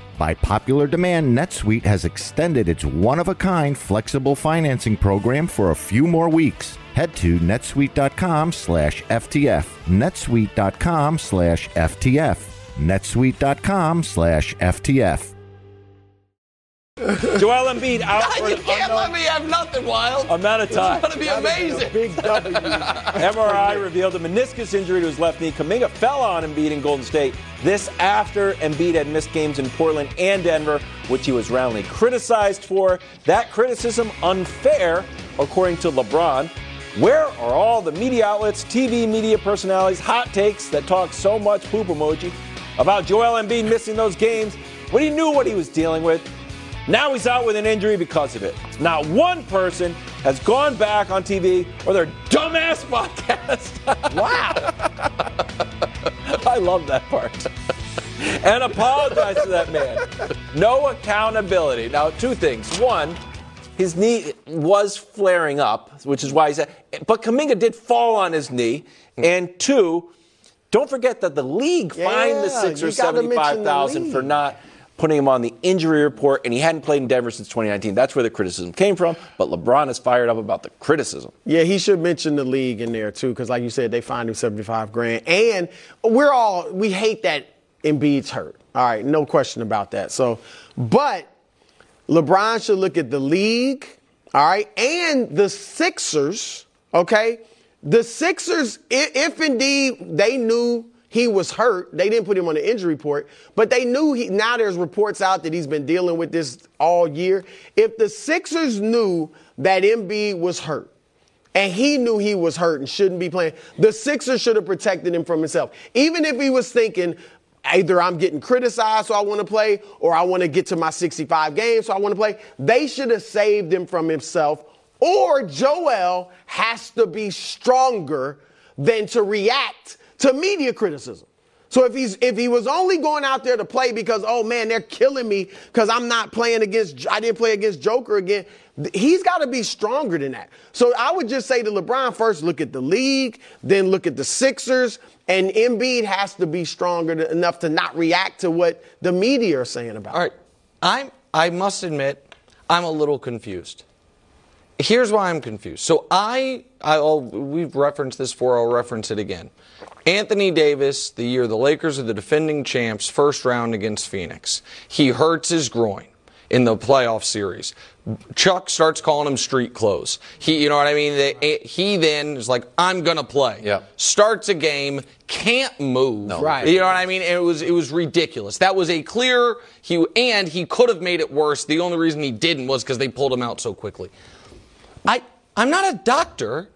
By popular demand, NetSuite has extended its one of a kind flexible financing program for a few more weeks. Head to netsuite.com slash FTF. netsuite.com slash FTF. netsuite.com slash FTF. Joel Embiid out for you can't unknown let me have nothing, Wild. amount of time. It's going to be amazing. Big W. MRI revealed a meniscus injury to his left knee. Kuminga fell on Embiid in Golden State. This after Embiid had missed games in Portland and Denver, which he was roundly criticized for. That criticism unfair, according to LeBron. Where are all the media outlets, TV media personalities, hot takes that talk so much poop emoji about Joel Embiid missing those games when he knew what he was dealing with? Now he's out with an injury because of it. Not one person has gone back on TV or their dumbass podcast. wow. I love that part. and apologize to that man. No accountability. Now, two things. One, his knee was flaring up, which is why he said, but Kuminga did fall on his knee. And two, don't forget that the league fined the Yeah, Sixers you gotta mention the 75000 for not putting him on the injury report, and he hadn't played in Denver since 2019. That's where the criticism came from. But LeBron is fired up about the criticism. Yeah, he should mention the league in there too, because like you said, they fined him 75 grand. And we're all we hate that Embiid's hurt. All right, no question about that. So, but LeBron should look at the league, all right, and the Sixers, okay? The Sixers, if indeed they knew he was hurt, they didn't put him on the injury report, but they knew he, now there's reports out that he's been dealing with this all year. If the Sixers knew that Embiid was hurt, and he knew he was hurt and shouldn't be playing. The Sixers should have protected him from himself. Even if he was thinking, either I'm getting criticized, so I want to play, or I want to get to my 65 games, so I want to play. They should have saved him from himself. Or Joel has to be stronger than to react to media criticism. So if he's if he was only going out there to play because oh man they're killing me because I'm not playing against I didn't play against Joker again, he's got to be stronger than that. So I would just say to LeBron first look at the league, then look at the Sixers, and Embiid has to be stronger to, enough to not react to what the media are saying about. All right. I'm, I must admit, I'm a little confused. Here's why I'm confused. So I, I'll, we've referenced this before. I'll reference it again. Anthony Davis, the year the Lakers are the defending champs, first round against Phoenix. He hurts his groin in the playoff series. Chuck starts calling him street clothes. He, you know what I mean? They, eh, he then is like, "I'm gonna play." Yeah. Starts a game, can't move. No. Right. You know what I mean? It was it was ridiculous. That was a clear he and he could have made it worse. The only reason he didn't was because they pulled him out so quickly. I I'm not a doctor,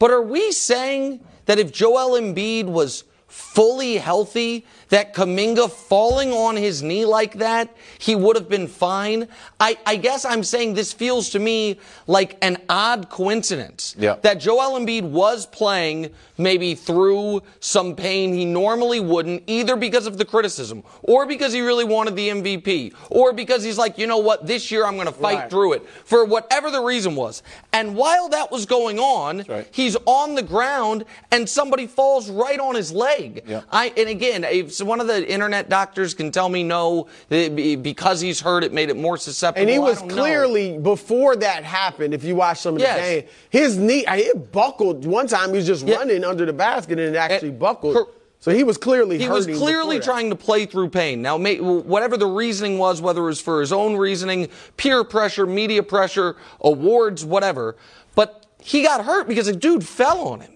but are we saying that if Joel Embiid was fully healthy, that Kuminga falling on his knee like that, he would have been fine? I, I guess I'm saying this feels to me like an odd coincidence. Yeah. That Joel Embiid was playing maybe through some pain he normally wouldn't, either because of the criticism, or because he really wanted the MVP, or because he's like, you know what, this year I'm going to fight Right. through it, for whatever the reason was. And while that was going on, right. he's on the ground and somebody falls right on his leg. Yeah. I and again, if one of the internet doctors can tell me no, eh, because he's hurt, it made it more susceptible. And he was don't know. clearly before that happened. If you watch some of Yes. the game, his knee it buckled. One time he was just Yeah. running under the basket and it actually And- buckled. so he was clearly He was clearly trying to play through pain. Now, may, whatever the reasoning was, whether it was for his own reasoning, peer pressure, media pressure, awards, whatever, but he got hurt because a dude fell on him.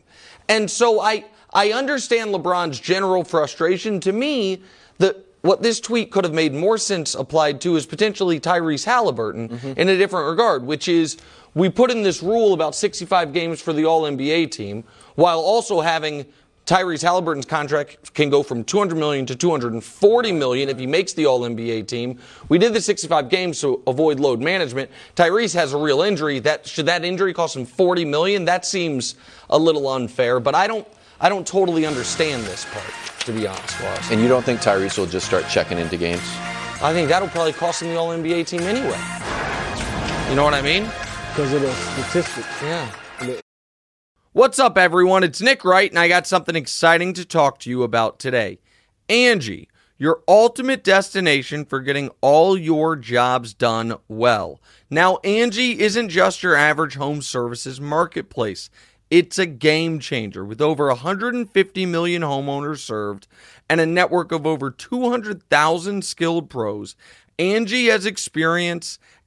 And so I, I understand LeBron's general frustration. To me, the, what this tweet could have made more sense applied to is potentially Tyrese Halliburton Mm-hmm. in a different regard, which is we put in this rule about 65 games for the All NBA team while also having Tyrese Halliburton's contract can go from 200 million to 240 million if he makes the All NBA team. We did the 65 games to avoid load management. Tyrese has a real injury. That should that injury cost him 40 million? That seems a little unfair, but I don't I don't totally understand this part to be honest, Ross. And you don't think Tyrese will just start checking into games? I think that'll probably cost him the All NBA team anyway. You know what I mean? Because of the statistics. Yeah. What's up, everyone? It's Nick Wright, and I got something exciting to talk to you about today. Angie, your ultimate destination for getting all your jobs done well. Now, Angie isn't just your average home services marketplace. It's a game changer with over 150 million homeowners served and a network of over 200,000 skilled pros. Angie has experience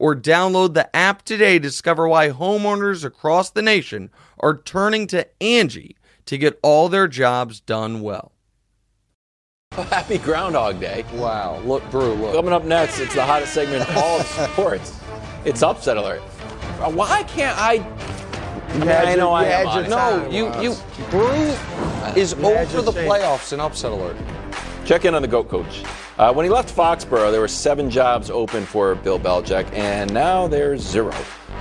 Or download the app today to discover why homeowners across the nation are turning to Angie to get all their jobs done well. Happy Groundhog Day. Wow. Look, Brew, look. Coming up next, it's the hottest segment in all of sports. It's upset alert. Uh, Why can't I? had I your- know I you am your on. No, you, Ross. you, Brew is over the playoffs in upset alert. Check in on the GOAT coach. Uh, when he left Foxborough, there were seven jobs open for Bill Belichick, and now there's zero.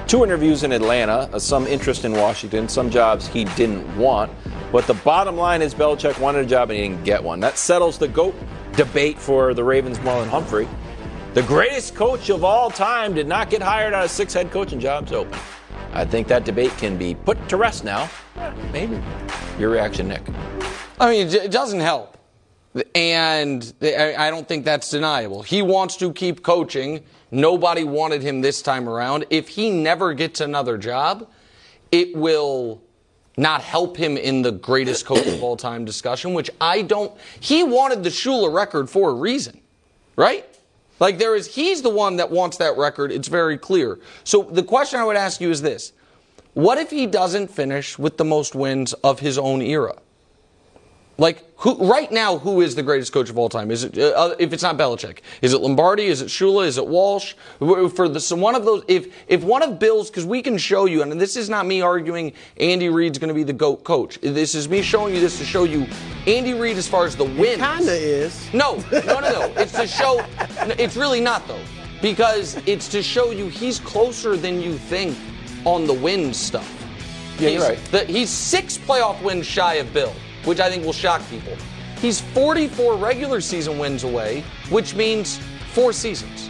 Two interviews in Atlanta, uh, some interest in Washington, some jobs he didn't want. But the bottom line is Belichick wanted a job and he didn't get one. That settles the GOAT debate for the Ravens, Marlon Humphrey. The greatest coach of all time did not get hired out of six head coaching jobs open. I think that debate can be put to rest now. Maybe. Your reaction, Nick? I mean, it doesn't help. And I don't think that's deniable. He wants to keep coaching. Nobody wanted him this time around. If he never gets another job, it will not help him in the greatest coach of all time discussion, which I don't. He wanted the Shula record for a reason, right? Like there is, he's the one that wants that record. It's very clear. So the question I would ask you is this: What if he doesn't finish with the most wins of his own era? Like, who right now who is the greatest coach of all time? Is it uh, if it's not Belichick? Is it Lombardi? Is it Shula? Is it Walsh? For the so one of those, if if one of Bill's, because we can show you, and this is not me arguing Andy Reid's going to be the goat coach. This is me showing you this to show you Andy Reid as far as the wins. Kinda is. No, no, no, no. it's to show. It's really not though, because it's to show you he's closer than you think on the wins stuff. Yeah, you're He's- right. the- he's six playoff wins shy of Bill, which I think will shock people. He's 44 regular season wins away, which means four seasons.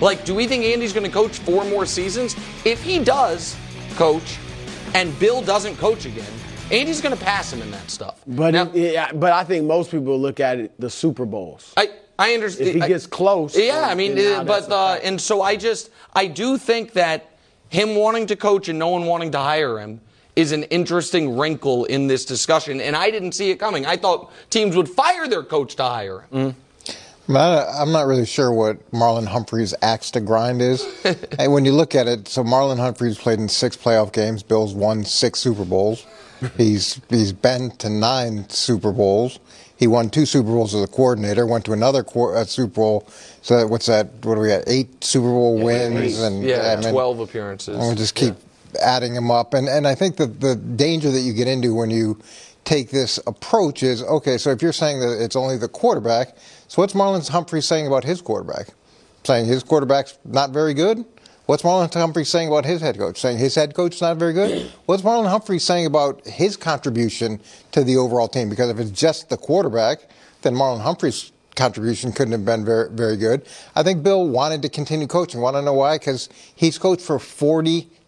Like, do we think Andy's going to coach four more seasons? If he does coach, and Bill doesn't coach again, Andy's going to pass him in that stuff. But yeah, but I think most people look at it the Super Bowls. I I understand. If he gets close, yeah. I mean, now uh, but uh, and so I just I do think that him wanting to coach and no one wanting to hire him is an interesting wrinkle in this discussion, and I didn't see it coming. I thought teams would fire their coach to hire him. I'm not, I'm not really sure what Marlon Humphrey's axe to grind is. and when you look at it, so Marlon Humphrey's played in six playoff games. Bill's won six Super Bowls. He's he's been to nine Super Bowls. He won two Super Bowls as a coordinator. Went to another uh, Super Bowl. So what's that? What do we got? Eight Super Bowl wins and yeah, I mean, 12 appearances. and we just keep adding them up. And and I think that the danger that you get into when you take this approach is okay. So if you're saying that it's only the quarterback, so what's Marlon Humphrey saying about his quarterback? Saying his quarterback's not very good. What's Marlon Humphrey saying about his head coach? Saying his head coach's not very good. What's Marlon Humphrey saying about his contribution to the overall team? Because if it's just the quarterback, then Marlon Humphrey's contribution couldn't have been very, very good. I think Bill wanted to continue coaching. Want to know why? Because he's coached for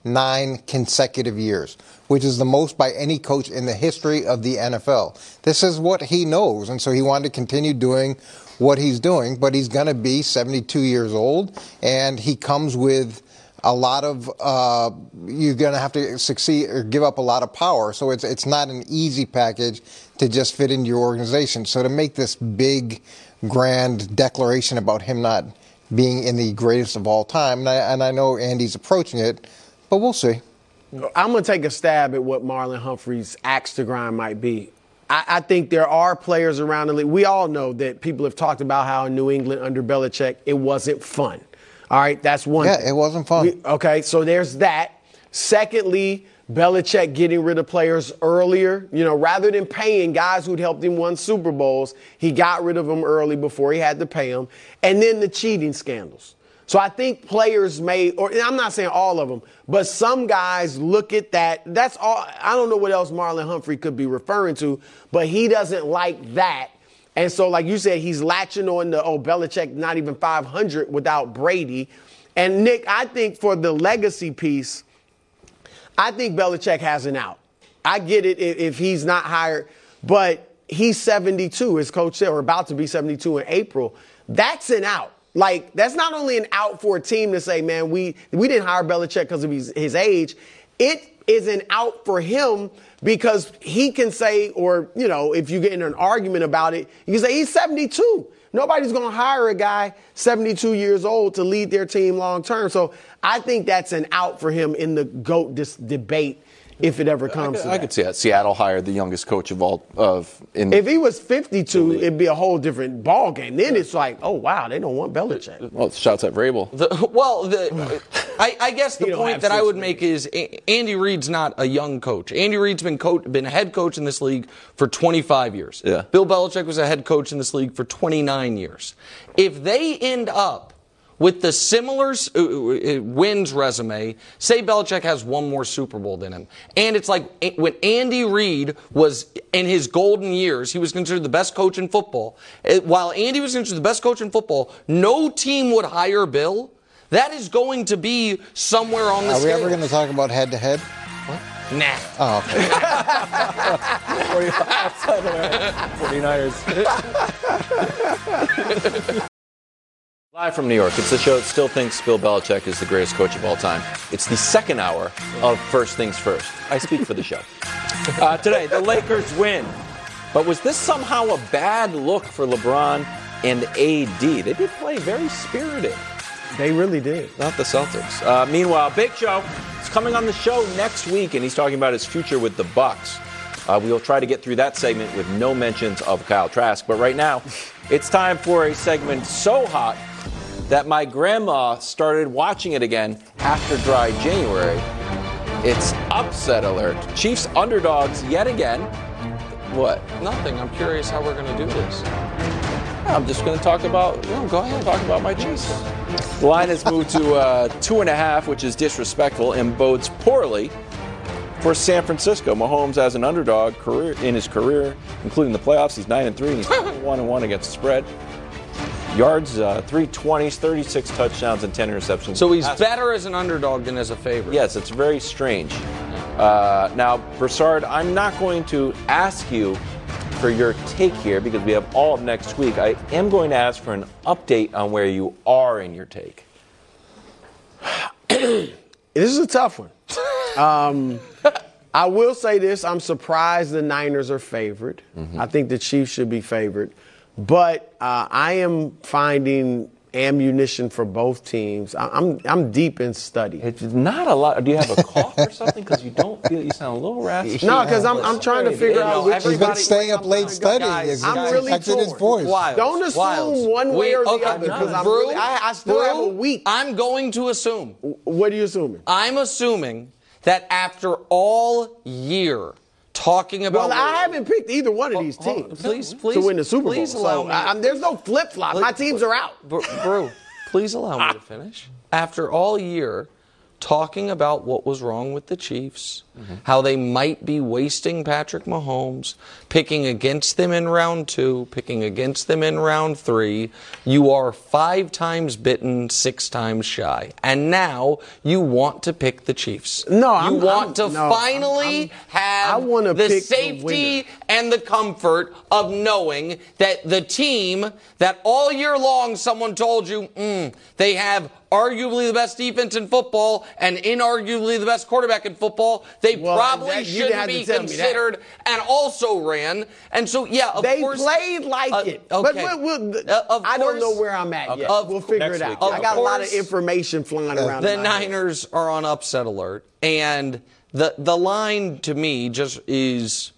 49 consecutive years, which is the most by any coach in the history of the NFL. This is what he knows, and so he wanted to continue doing what he's doing, but he's going to be 72 years old, and he comes with a lot of uh, you're going to have to succeed or give up a lot of power. So it's it's not an easy package to just fit into your organization. So to make this big, grand declaration about him not being in the greatest of all time, and I, and I know Andy's approaching it, but we'll see. I'm going to take a stab at what Marlon Humphrey's axe to grind might be. I, I think there are players around the league. We all know that people have talked about how in New England under Belichick it wasn't fun. All right, that's one. Yeah, thing. it wasn't fun. We- okay, so there's that. Secondly, Belichick getting rid of players earlier. You know, rather than paying guys who'd helped him win Super Bowls, he got rid of them early before he had to pay them. And then the cheating scandals. So I think players may, or I'm not saying all of them, but some guys look at that. That's all. I don't know what else Marlon Humphrey could be referring to, but he doesn't like that. And so, like you said, he's latching on the, oh, Belichick not even 500 without Brady. And Nick, I think for the legacy piece, I think Belichick has an out. I get it if, if he's not hired, but he's 72, as coach said, or about to be 72 in April. That's an out. Like, that's not only an out for a team to say, man, we, we didn't hire Belichick because of his, his age. It is an out for him because he can say, or, you know, if you get in an argument about it, you can say he's 72. Nobody's going to hire a guy 72 years old to lead their team long term. So I think that's an out for him in the GOAT dis- debate if it ever comes I, to I that. could see that. Seattle hired the youngest coach of all of in. If he was 52, it'd be a whole different ball game. Then it's like, oh wow, they don't want Belichick. well, shouts at Vrabel. The, well, the, I, I guess the point that I six would make is Andy Reid's not a young coach. Andy Reid's been coach, been head coach in this league for 25 years. Yeah. Bill Belichick was a head coach in this league for 29 years. If they end up with the similar s- uh, uh, wins resume, say Belichick has one more Super Bowl than him, and it's like when Andy Reid was in his golden years, he was considered the best coach in football. Uh, While Andy was considered the best coach in football, no team would hire Bill. That is going to be somewhere on the Are we scale. ever going to talk about head to head? Nah. Oh, okay. 49ers. Live from New York, it's the show that still thinks Bill Belichick is the greatest coach of all time. It's the second hour of First Things First. I speak for the show. Uh, today, the Lakers win. But was this somehow a bad look for LeBron and AD? They did play very spirited. They really did. Not the Celtics. Uh, meanwhile, Big Show is coming on the show next week, and he's talking about his future with the Bucs. Uh, we will try to get through that segment with no mentions of Kyle Trask. But right now, it's time for a segment so hot that my grandma started watching it again after dry January. It's upset alert. Chiefs underdogs yet again. What? Nothing. I'm curious how we're going to do this. I'm just going to talk about. No, go ahead. Talk about my Chiefs. The line has moved to uh, two and a half, which is disrespectful and bodes poorly for San Francisco. Mahomes as an underdog career in his career, including the playoffs. He's nine and three, and he's one and one against the spread. Yards, uh, 320s, 36 touchdowns, and 10 interceptions. So he's better as an underdog than as a favorite. Yes, it's very strange. Uh, now, Broussard, I'm not going to ask you for your take here because we have all of next week. I am going to ask for an update on where you are in your take. this is a tough one. Um, I will say this: I'm surprised the Niners are favored. I think the Chiefs should be favored, but uh, I am finding ammunition for both teams. I'm I'm deep in study. It's not a lot. Do you have a cough or something? Because you don't feel you sound a little raspy. No, because I'm, I'm trying to figure out which He's been staying up late studying. He's I'm really affected his torn. voice. Don't assume one way or the okay, other because I'm really, I, I still have a week. I'm going to assume. What are you assuming? I'm assuming that after all year talking about. Well, I haven't picked either one of oh, these teams please, please, to win the Super Bowl. please allow so me- I, there's no flip flop. My teams are out. Br- Brew, please allow me to finish. After all year talking about what was wrong with the Chiefs, how they might be wasting Patrick Mahomes, picking against them in round two, picking against them in round three, you are five times bitten, six times shy. And now you want to pick the Chiefs. No, you I'm- want I'm- to no, finally have I wanna the pick the safety and the comfort of knowing that the team that all year long someone told you mm, they have arguably the best defense in football and inarguably the best quarterback in football, they Well, probably that- shouldn't be tell me that. considered and also ran. And so, yeah, of They course. played like uh, it. Okay. But we'll, we'll, Uh, of I don't know where I'm at yet. Of- we'll figure it out. week. I got a lot of information flying around. the in my head. Niners are on upset alert, and the the line to me just is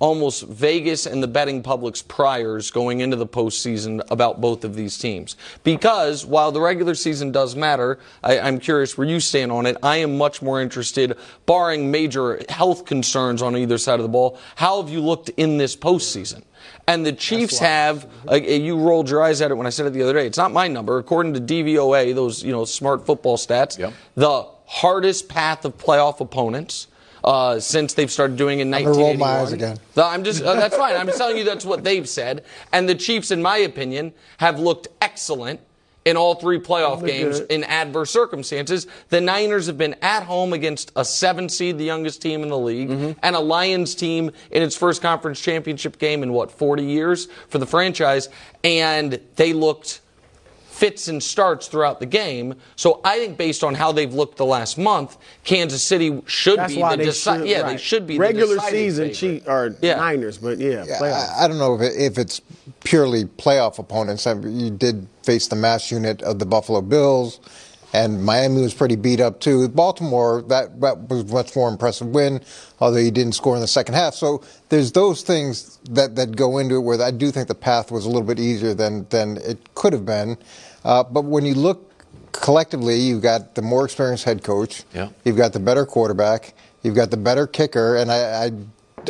almost Vegas and the betting public's priors going into the postseason about both of these teams. Because while the regular season does matter, I, I'm curious where you stand on it. I am much more interested, barring major health concerns on either side of the ball. How have you looked in this postseason? And the Chiefs have, uh, you rolled your eyes at it when I said it the other day. It's not my number. According to DVOA, those you know smart football stats, the hardest path of playoff opponents uh, since they've started doing it in I'm roll my eyes again. No, I'm just uh, that's fine. I'm just telling you that's what they've said. And the Chiefs, in my opinion, have looked excellent in all three playoff games in adverse circumstances. The Niners have been at home against a seven seed, the youngest team in the league, Mm-hmm. and a Lions team in its first conference championship game in what 40 years for the franchise, and they looked fits and starts throughout the game. So I think based on how they've looked the last month, Kansas City should That's be why the they deci- should. yeah, right. they should be regular the deciding season favorite. Chief or Yeah. Niners, but yeah, Yeah, playoffs. I, I don't know if, it, if it's purely playoff opponents. I mean, you did face the mass unit of the Buffalo Bills, and Miami was pretty beat up too. Baltimore, that, that was much more impressive win, although you didn't score in the second half. So there's those things that, that go into it where I do think the path was a little bit easier than, than it could have been. Uh, but when you look collectively, you've got the more experienced head coach. Yeah. You've got the better quarterback. You've got the better kicker, and I, I,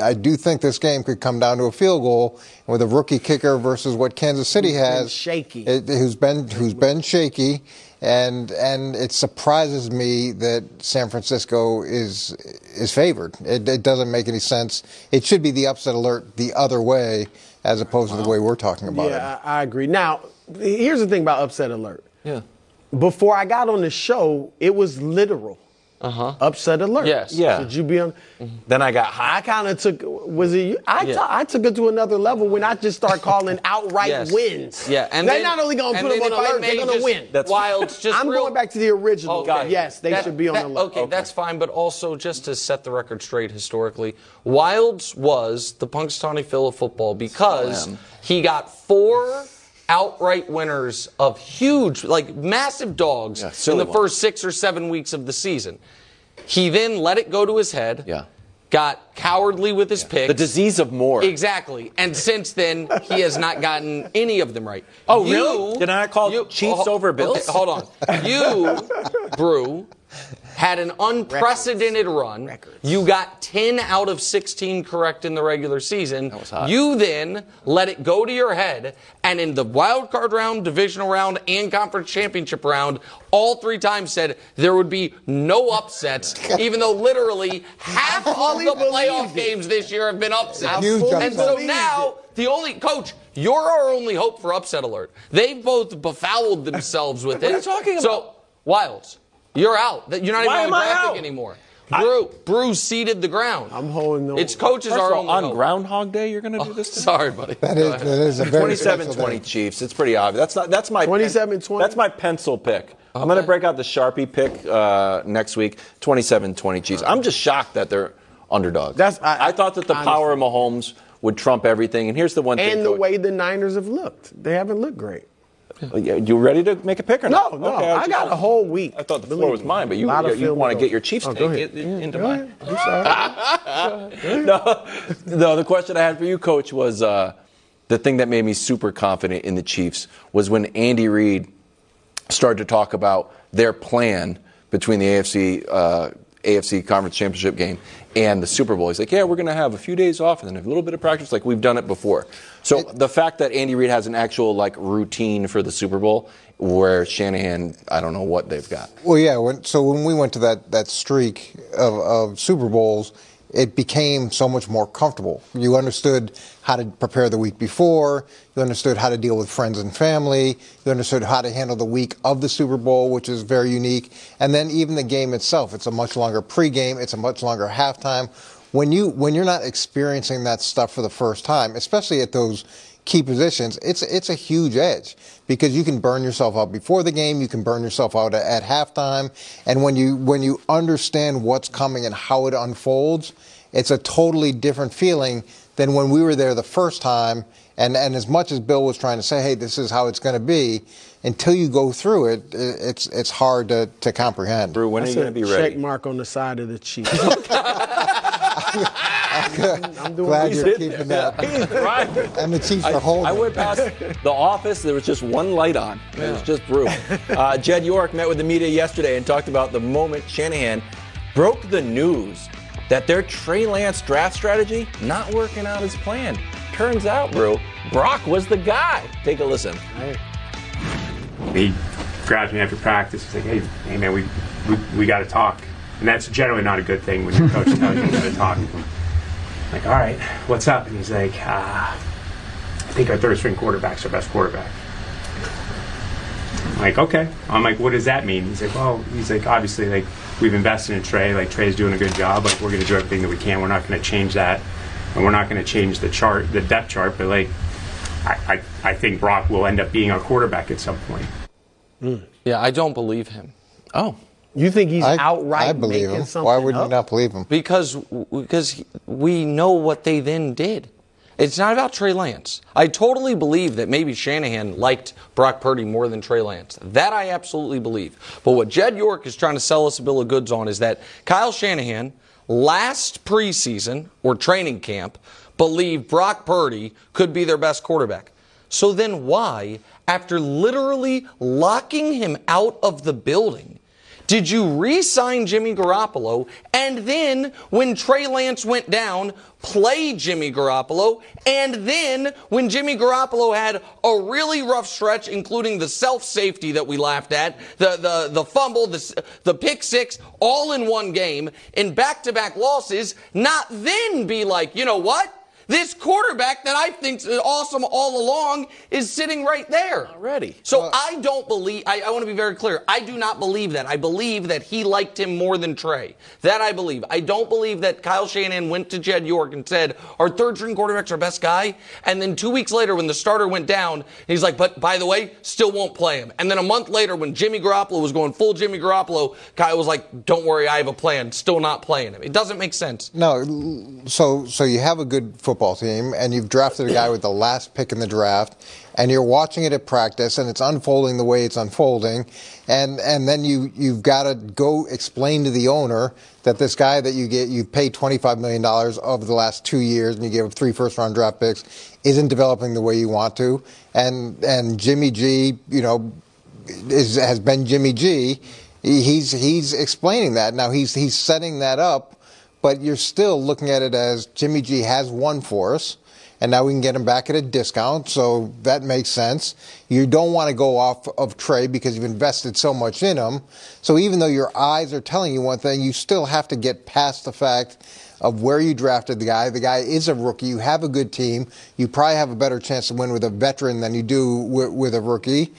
I do think this game could come down to a field goal with a rookie kicker versus what Kansas City Who's been shaky. it- who's been who's been shaky, and and it surprises me that San Francisco is is favored. It, it doesn't make any sense. It should be the upset alert the other way, as opposed to the way we're talking about it. yeah, I, I agree. Now, here's the thing about upset alert. Yeah. Before I got on the show, it was literal. Uh huh. Upset alert. Yes. Yeah. Should you be on? Then I got hot. I kind of took. Was it? you? I Yeah. ta- I took it to another level when I just start calling outright Yes. wins. Yeah, and they're then- not only going to put them on if I alert, they're going to just- win. That's- wild. just I'm real- going back to the original. Okay. Yes, they That- should be on that- alert. Okay, that's fine, but also just to set the record straight historically, Wildes was the Punxsutawney Phil of football because he got four outright winners of huge, like massive dogs Yeah, in the ones. first six or seven weeks of the season. He then let it go to his head. Yeah. got cowardly with his picks. The disease of more. Exactly. And since then, he has not gotten any of them right. Oh, You- really? Did I call you, Chiefs oh, over Bills? okay, hold on. You, Brew, had an unprecedented run. Records. You got 10 out of 16 correct in the regular season. hot. You then let it go to your head, and in the wild card round, divisional round, and conference championship round, all three times said there would be no upsets, even though literally half of the playoff games this year have been upsets. And so now the only coach, you're our only hope for upset alert. They've both befouled themselves with it. What are you talking about? So, Wildes, you're out. You're not Why even am on the I graphic out? anymore. Brew, Brew seeded the ground. I'm holding on. Its coaches are all, on hope. Groundhog Day, you're going to do this to me? Sorry, buddy. That is, that is a very 27-20 day. Chiefs. It's pretty obvious. That's not. That's my 27-20? That's my pencil pick. I'm going to break out the Sharpie pick uh, next week. 27-20 Chiefs. I'm just shocked that they're underdogs. That's- I- I, thought that the power of Mahomes would trump everything. And here's the one thing. and the Coach. way the Niners have looked. They haven't looked great. You ready to make a pick or No, not? no. Okay, I was got a whole week. I thought the floor was mine, but you, you, you want to get your Chiefs Oh, take into mine. no, no. The question I had for you, Coach, was uh, the thing that made me super confident in the Chiefs was when Andy Reid started to talk about their plan between the AFC uh, AFC Conference Championship game and the Super Bowl. He's like, "Yeah, we're going to have a few days off and then a little bit of practice, like we've done it before." So the fact that Andy Reid has an actual like routine for the Super Bowl, where Shanahan, I don't know what they've got. Well, yeah. When, so when we went to that, that streak of, of Super Bowls, it became so much more comfortable. You understood how to prepare the week before. You understood how to deal with friends and family. You understood how to handle the week of the Super Bowl, which is very unique. And then even the game itself, it's a much longer pregame. It's a much longer halftime. When you when you're not experiencing that stuff for the first time, especially at those key positions, it's it's a huge edge because you can burn yourself out before the game, you can burn yourself out at, at halftime, and when you when you understand what's coming and how it unfolds, it's a totally different feeling than when we were there the first time. And and as much as Bill was trying to say, hey, this is how it's going to be, until you go through it, it's it's hard to, to comprehend. Brew, when are you going to a be check ready? mark on the side of the Chiefs. I'm doing Glad you're keeping there. that. He's right. And the Chiefs I, are holding. I went past the office. There was just one light on. It was just Brew. Uh, Jed York met with the media yesterday and talked about the moment Shanahan broke the news that their Trey Lance draft strategy not working out as planned. Turns out, Brew, Brock was the guy. Take a listen. he grabs me after practice. He's like, "Hey, hey man, we we, we got to talk." And that's generally not a good thing when your coach tells you you got to talk. I'm like, all right, what's up? And he's like, uh, I think our third string quarterback's our best quarterback. I'm like, okay. I'm like, what does that mean? He's like, well, he's like, obviously, like we've invested in Trey. Like Trey's doing a good job. Like we're going to do everything that we can. We're not going to change that, and we're not going to change the chart, the depth chart. But like, I, I, I think Brock will end up being our quarterback at some point. Yeah, I don't believe him. Oh. You think he's I, outright I believe making him. something Why would you not believe him? Because because we know what they then did. It's not about Trey Lance. I totally believe that maybe Shanahan liked Brock Purdy more than Trey Lance. That I absolutely believe. But what Jed York is trying to sell us a bill of goods on is that Kyle Shanahan last preseason or training camp believed Brock Purdy could be their best quarterback. So then why, after literally locking him out of the building, did you re sign Jimmy Garoppolo and then, when Trey Lance went down, play Jimmy Garoppolo? And then, when Jimmy Garoppolo had a really rough stretch, including the self safety that we laughed at, the, the, the fumble, the, the pick six, all in one game, in back to back losses, not then be like, you know what? This quarterback that I think is awesome all along is sitting right there. Already. So I don't believe, I, I want to be very clear. I do not believe that. I believe that he liked him more than Trey. That I believe. I don't believe that Kyle Shanahan went to Jed York and said, our third string quarterback's our best guy. And then two weeks later, when the starter went down, he's like, but by the way, still won't play him. And then a month later, when Jimmy Garoppolo was going full Jimmy Garoppolo, Kyle was like, don't worry, I have a plan. Still not playing him. It doesn't make sense. No, so so you have a good football football team and you've drafted a guy with the last pick in the draft and you're watching it at practice and it's unfolding the way it's unfolding and and then you you've got to go explain to the owner that this guy that you get you paid 25 million dollars over the last 2 years and you gave him three first round draft picks isn't developing the way you want to and and Jimmy G, you know, is, has been Jimmy G. He's he's explaining that now. He's he's setting that up, but you're still looking at it as Jimmy G has won for us, and now we can get him back at a discount. So that makes sense. You don't want to go off of Trey because you've invested so much in him. So even though your eyes are telling you one thing, you still have to get past the fact of where you drafted the guy. The guy is a rookie. You have a good team. You probably have a better chance to win with a veteran than you do with, with a rookie.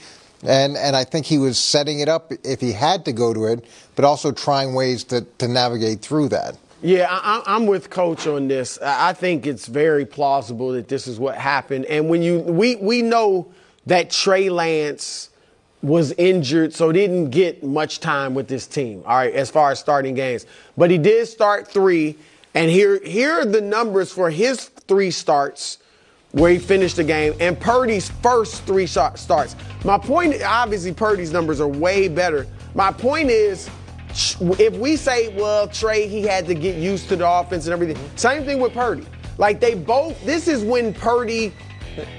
And and I think he was setting it up if he had to go to it, but also trying ways to, to navigate through that. Yeah, I, I'm with Coach on this. I think it's very plausible that this is what happened. And when you we we know that Trey Lance was injured, so didn't get much time with this team. All right, as far as starting games, but he did start three. And here here are the numbers for his three starts where he finished the game and Purdy's first three shot starts. My point, obviously, Purdy's numbers are way better. My point is, if we say, well, Trey, he had to get used to the offense and everything, same thing with Purdy. Like they both, this is when Purdy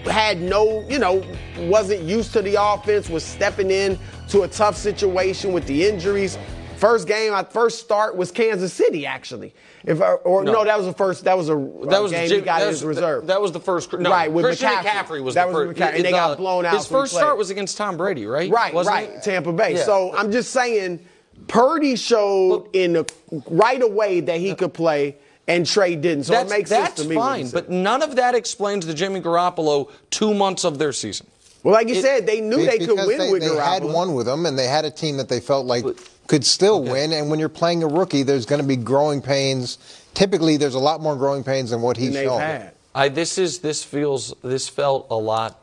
had no, you know, wasn't used to the offense, was stepping in to a tough situation with the injuries. First game, my first start was Kansas City, actually. If I, or no. no. that was the first. That was a that was game the, he got that was, reserve. That was the first. No, right with Christian McCaffrey. McCaffrey was that the was first. McCaffrey, and they got blown out. His first start was against Tom Brady, right? Right, Wasn't right. It? Tampa Bay. Yeah. So I'm just saying, Purdy showed in the right away that he could play. And Trey didn't, so that's, it makes sense to me. That's fine, but none of that explains the Jimmy Garoppolo two months of their season. Well, like you it, said, they knew they could win they, with they Garoppolo. They had one with him, and they had a team that they felt like could still okay. win. And when you're playing a rookie, there's going to be growing pains. Typically, there's a lot more growing pains than what he's shown. Had. I this is this feels this felt a lot,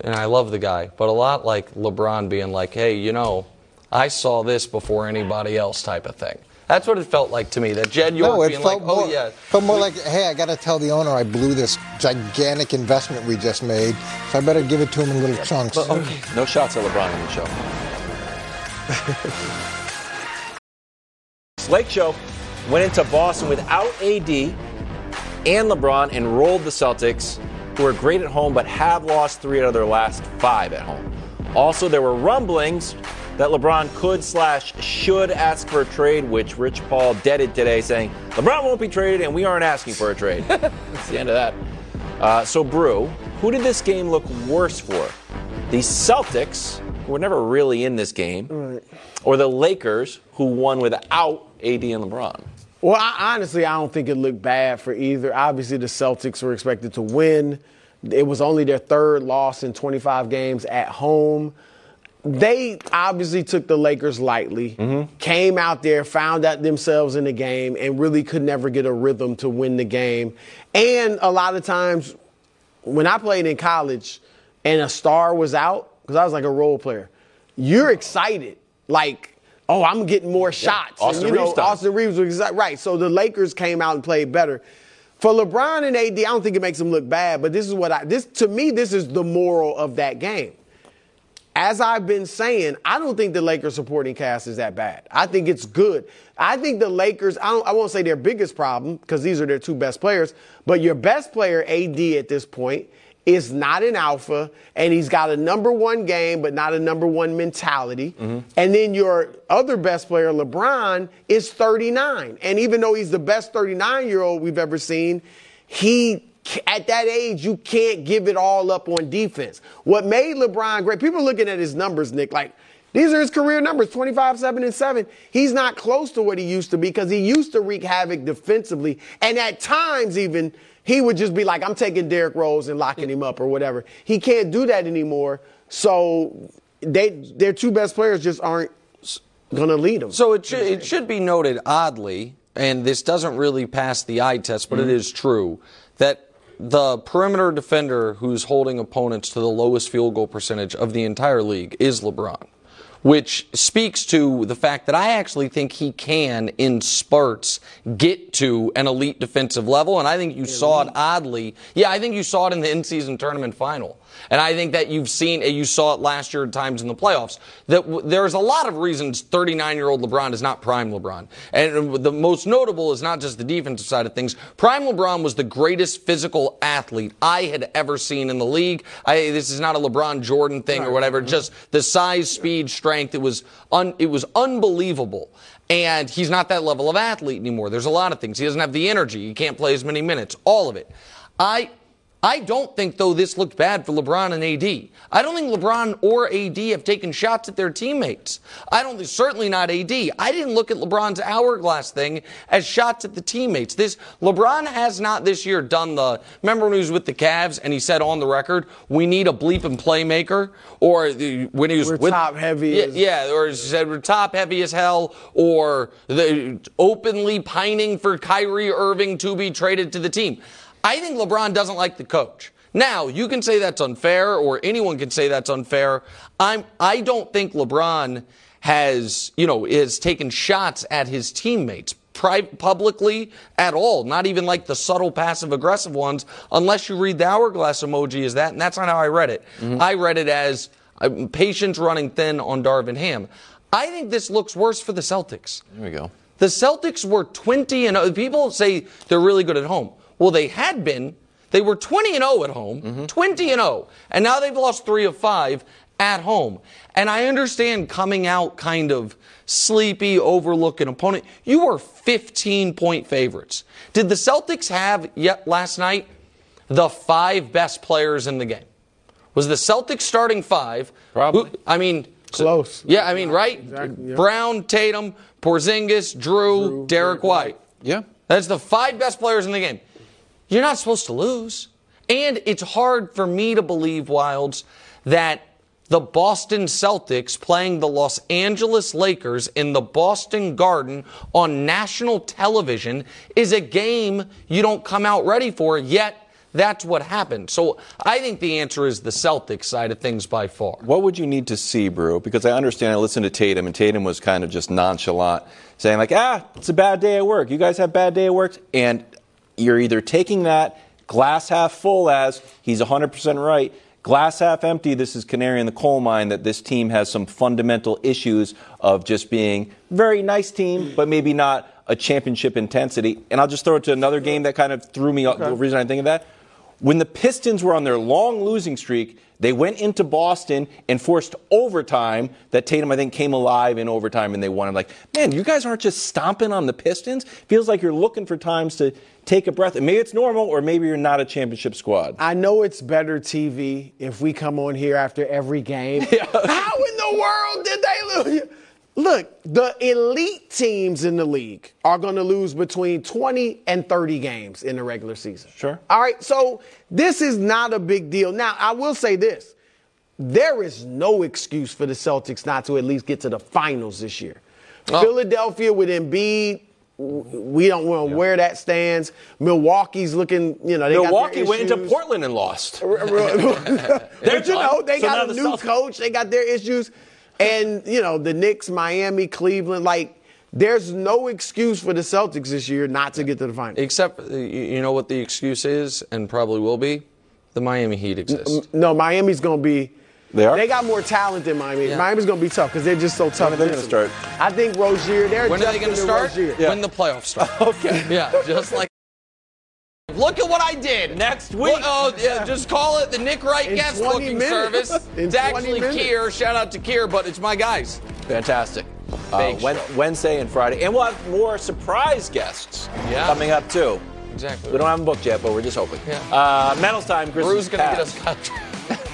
and I love the guy, but a lot like LeBron being like, "Hey, you know, I saw this before anybody else," type of thing. That's what it felt like to me. That Jed York no, it being felt like, oh, more, "Oh yeah," felt more like, "Hey, I got to tell the owner I blew this gigantic investment we just made, so I better give it to him in little chunks." But, okay, no shots at LeBron in the show. Lake Show went into Boston without AD and LeBron and rolled the Celtics, who are great at home but have lost three out of their last five at home. Also, there were rumblings that LeBron could slash should ask for a trade, which Rich Paul deaded today, saying LeBron won't be traded and we aren't asking for a trade. That's the end of that. Uh, so, Brew, who did this game look worse for? The Celtics, who were never really in this game, right. or the Lakers, who won without AD and LeBron? Well, I, honestly, I don't think it looked bad for either. Obviously, the Celtics were expected to win. It was only their third loss in 25 games at home they obviously took the Lakers lightly, mm-hmm. came out there, found out themselves in the game, and really could never get a rhythm to win the game. And a lot of times, when I played in college and a star was out, because I was like a role player, you're excited. Like, oh, I'm getting more shots. Yeah, Austin and, you know, Reaves Austin Reaves was right. So the Lakers came out and played better. For LeBron and AD, I don't think it makes them look bad, but this is what I this to me, this is the moral of that game as I've been saying, I don't think the Lakers supporting cast is that bad. I think it's good. I think the Lakers, I, I won't say their biggest problem because these are their two best players, but your best player, AD, at this point, is not an alpha, and he's got a number one game, but not a number one mentality. Mm-hmm. And then your other best player, LeBron, is 39. And even though he's the best 39 year old we've ever seen, he at that age, you can't give it all up on defense. What made LeBron great, people are looking at his numbers, Nick, like, these are his career numbers 25, 7, and 7. He's not close to what he used to be because he used to wreak havoc defensively. And at times, even, he would just be like, I'm taking Derrick Rose and locking him up or whatever. He can't do that anymore. So they, their two best players just aren't going to lead them. So it should, it should be noted, oddly, and this doesn't really pass the eye test, but mm-hmm. it is true, that the perimeter defender who's holding opponents to the lowest field goal percentage of the entire league is LeBron. which speaks to the fact that I actually think he can, in spurts, get to an elite defensive level. And I think you saw it oddly. Yeah, I think you saw it in the in-season tournament final. And I think that you've seen, you saw it last year at times in the playoffs, that w- there's a lot of reasons 39 year old LeBron is not prime LeBron. And the most notable is not just the defensive side of things. Prime LeBron was the greatest physical athlete I had ever seen in the league. I, this is not a LeBron Jordan thing or whatever, mm-hmm. just the size, speed, strength. It was, un, it was unbelievable. And he's not that level of athlete anymore. There's a lot of things. He doesn't have the energy. He can't play as many minutes. All of it. I, I don't think, though, this looked bad for LeBron and AD. I don't think LeBron or AD have taken shots at their teammates. I don't think, certainly not AD. I didn't look at LeBron's hourglass thing as shots at the teammates. This, LeBron has not this year done the, remember when he was with the Cavs and he said on the record, we need a bleeping playmaker? Or the, when he was We're with, top heavy Yeah, as- yeah, or he said we're top heavy as hell, or the openly pining for Kyrie Irving to be traded to the team. I think LeBron doesn't like the coach. Now, you can say that's unfair, or anyone can say that's unfair. I'm, I don't think LeBron has, you know, is taken shots at his teammates pri- publicly at all. Not even like the subtle passive aggressive ones, unless you read the hourglass emoji as that, and that's not how I read it. I read it as uh, patience running thin on Darvin Ham. I think this looks worse for the Celtics. There we go. The Celtics were 20 and People say they're really good at home. Well, they had been. They were 20 and 0 at home, mm-hmm. 20 and 0, and now they've lost 3 of 5 at home. And I understand coming out kind of sleepy, overlooking opponent. You were 15 point favorites. Did the Celtics have yet last night the five best players in the game? Was the Celtics starting five? Probably. I mean, Close. yeah, I mean, right? Exactly, yeah. Brown, Tatum, Porzingis, Jrue, Derrick White. Yeah. That's the five best players in the game. You're not supposed to lose. And it's hard for me to believe, Wildes, that the Boston Celtics playing the Los Angeles Lakers in the Boston Garden on national television is a game you don't come out ready for, yet that's what happened. So I think the answer is the Celtics side of things by far. What would you need to see, Brew? Because I understand I listened to Tatum, and Tatum was kind of just nonchalant, saying, like, ah, it's a bad day at work. You guys have bad day at work. And you're either taking that glass half full as he's 100% right, glass half empty, this is canary in the coal mine that this team has some fundamental issues of just being very nice team, but maybe not a championship intensity. And I'll just throw it to another game that kind of threw me off. The reason I think of that when the Pistons were on their long losing streak, they went into Boston and forced overtime that Tatum, I think, came alive in overtime and they won. I'm like, man, you guys aren't just stomping on the Pistons. Feels like you're looking for times to take a breath. And maybe it's normal or maybe you're not a championship squad. I know it's better TV if we come on here after every game. How in the world did they lose? Look, the elite teams in the league are going to lose between 20 and 30 games in the regular season. Sure. All right, so this is not a big deal. Now, I will say this there is no excuse for the Celtics not to at least get to the finals this year. Oh. Philadelphia with Embiid, we don't know where that stands. Milwaukee's looking, you know, they Milwaukee went into. Portland and lost. but you know, they So got the a new Celtics- coach, they got their issues. And, you know, the Knicks, Miami, Cleveland, like, there's no excuse for the Celtics this year not to get to the finals. Except, you you know what the excuse is, and probably will be? The Miami Heat exists. No, Miami's going to be. They are? They got more talent than Miami. Miami's going to be tough because they're just so tough. are they gonna start? I think Rozier, they're When are they going to start? Rozier. When the playoffs start. okay. Yeah, just like. Look at what I did. Next week. Look- oh, yeah, just call it the Nick Wright In guest 20 booking minutes. service. In It's actually minutes. Kier. Shout out to Kier, but it's my guys. Fantastic. Uh, Big Wen- show. Wednesday and Friday. And we'll have more surprise guests Yeah. coming up, too. Exactly. We don't have them booked yet, but we're just hoping. Yeah. Uh, medals time, Drew's Grizzlies. going to get us Cavs.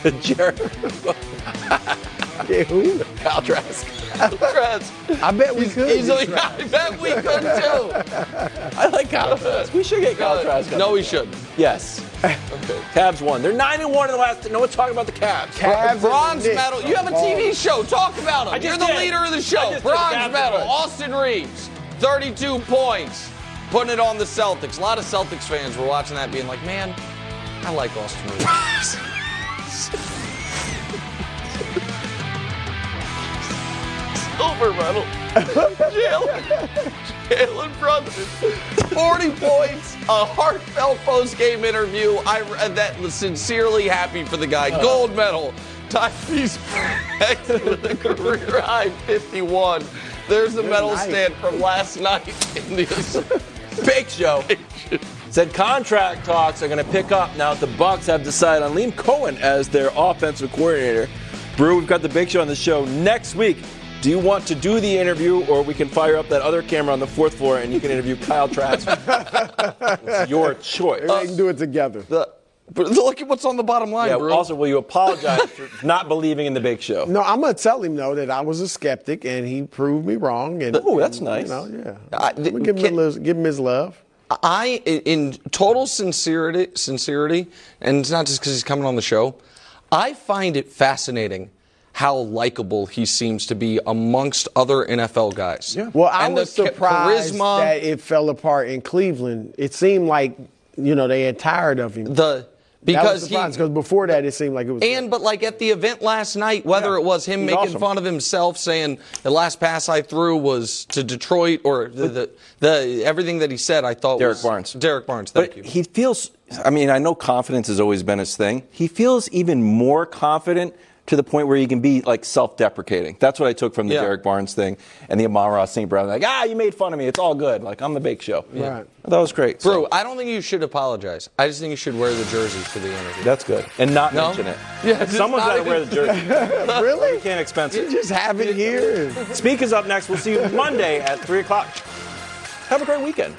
contract. Jared. Yeah, who? Kyle Trask. I bet we could. Easily, I bet we could too. I like Kyle Trask. We should get Kyle Trask. No, we shouldn't. Yes. Okay. Cavs won. They're 9 and 1 in the last. No one's talking about the Cavs. Cavs Bronze medal. You have a TV show. Talk about just You're the did. leader of the show. Bronze medal. Austin Reaves, 32 points. Putting it on the Celtics. A lot of Celtics fans were watching that being like, man, I like Austin Reaves. Silver medal. Jalen, Jalen Brunson, 40 points, a heartfelt post-game interview. I read that was sincerely happy for the guy. Uh-huh. Gold medal. Tyrese with a career high 51. There's the medal night. stand from last night in the Big Show said contract talks are going to pick up now that the Bucs have decided on Liam Coen as their offensive coordinator. Brew, we've got the Big Show on the show next week. Do you want to do the interview, or we can fire up that other camera on the fourth floor and you can interview Kyle Trask? it's your choice. We can do it together. The, but look at what's on the bottom line, Yeah, bro. also, will you apologize for not believing in the Big Show? No, I'm gonna tell him though that I was a skeptic and he proved me wrong. And Oh, that's and, nice. You know, yeah. I- I'm give him, a little- give him his love. I, in total sincerity, sincerity, and it's not just because he's coming on the show. I find it fascinating how likable he seems to be amongst other NFL guys. Yeah. Well, I and was surprised charisma, that it fell apart in Cleveland. It seemed like you know they had tired of him. the because he because before that it seemed like it was. And but like at the event last night, whether Yeah. it was him He's making awesome. fun of himself, saying the last pass I threw was to Detroit, or the the, the everything that he said, I thought Derrick was Barnes. Derrick Barnes, thank But you. he feels, I mean, I know confidence has always been his thing. He feels even more confident to the point where you can be like self deprecating. That's what I took from the Yeah. Derrick Barnes thing and the Amon-Ra St. Brown. Like, ah, you made fun of me. It's all good. Like, I'm the bake show. Right. That was great. Bro, So, I don't think you should apologize. I just think you should wear the jersey for the interview. that's good. And not No? mention it. Yeah, Someone's got to wear the jersey. really? You can't expense You it. just have it here. Speak is up next. We'll see you Monday at 3 o'clock. Have a great weekend.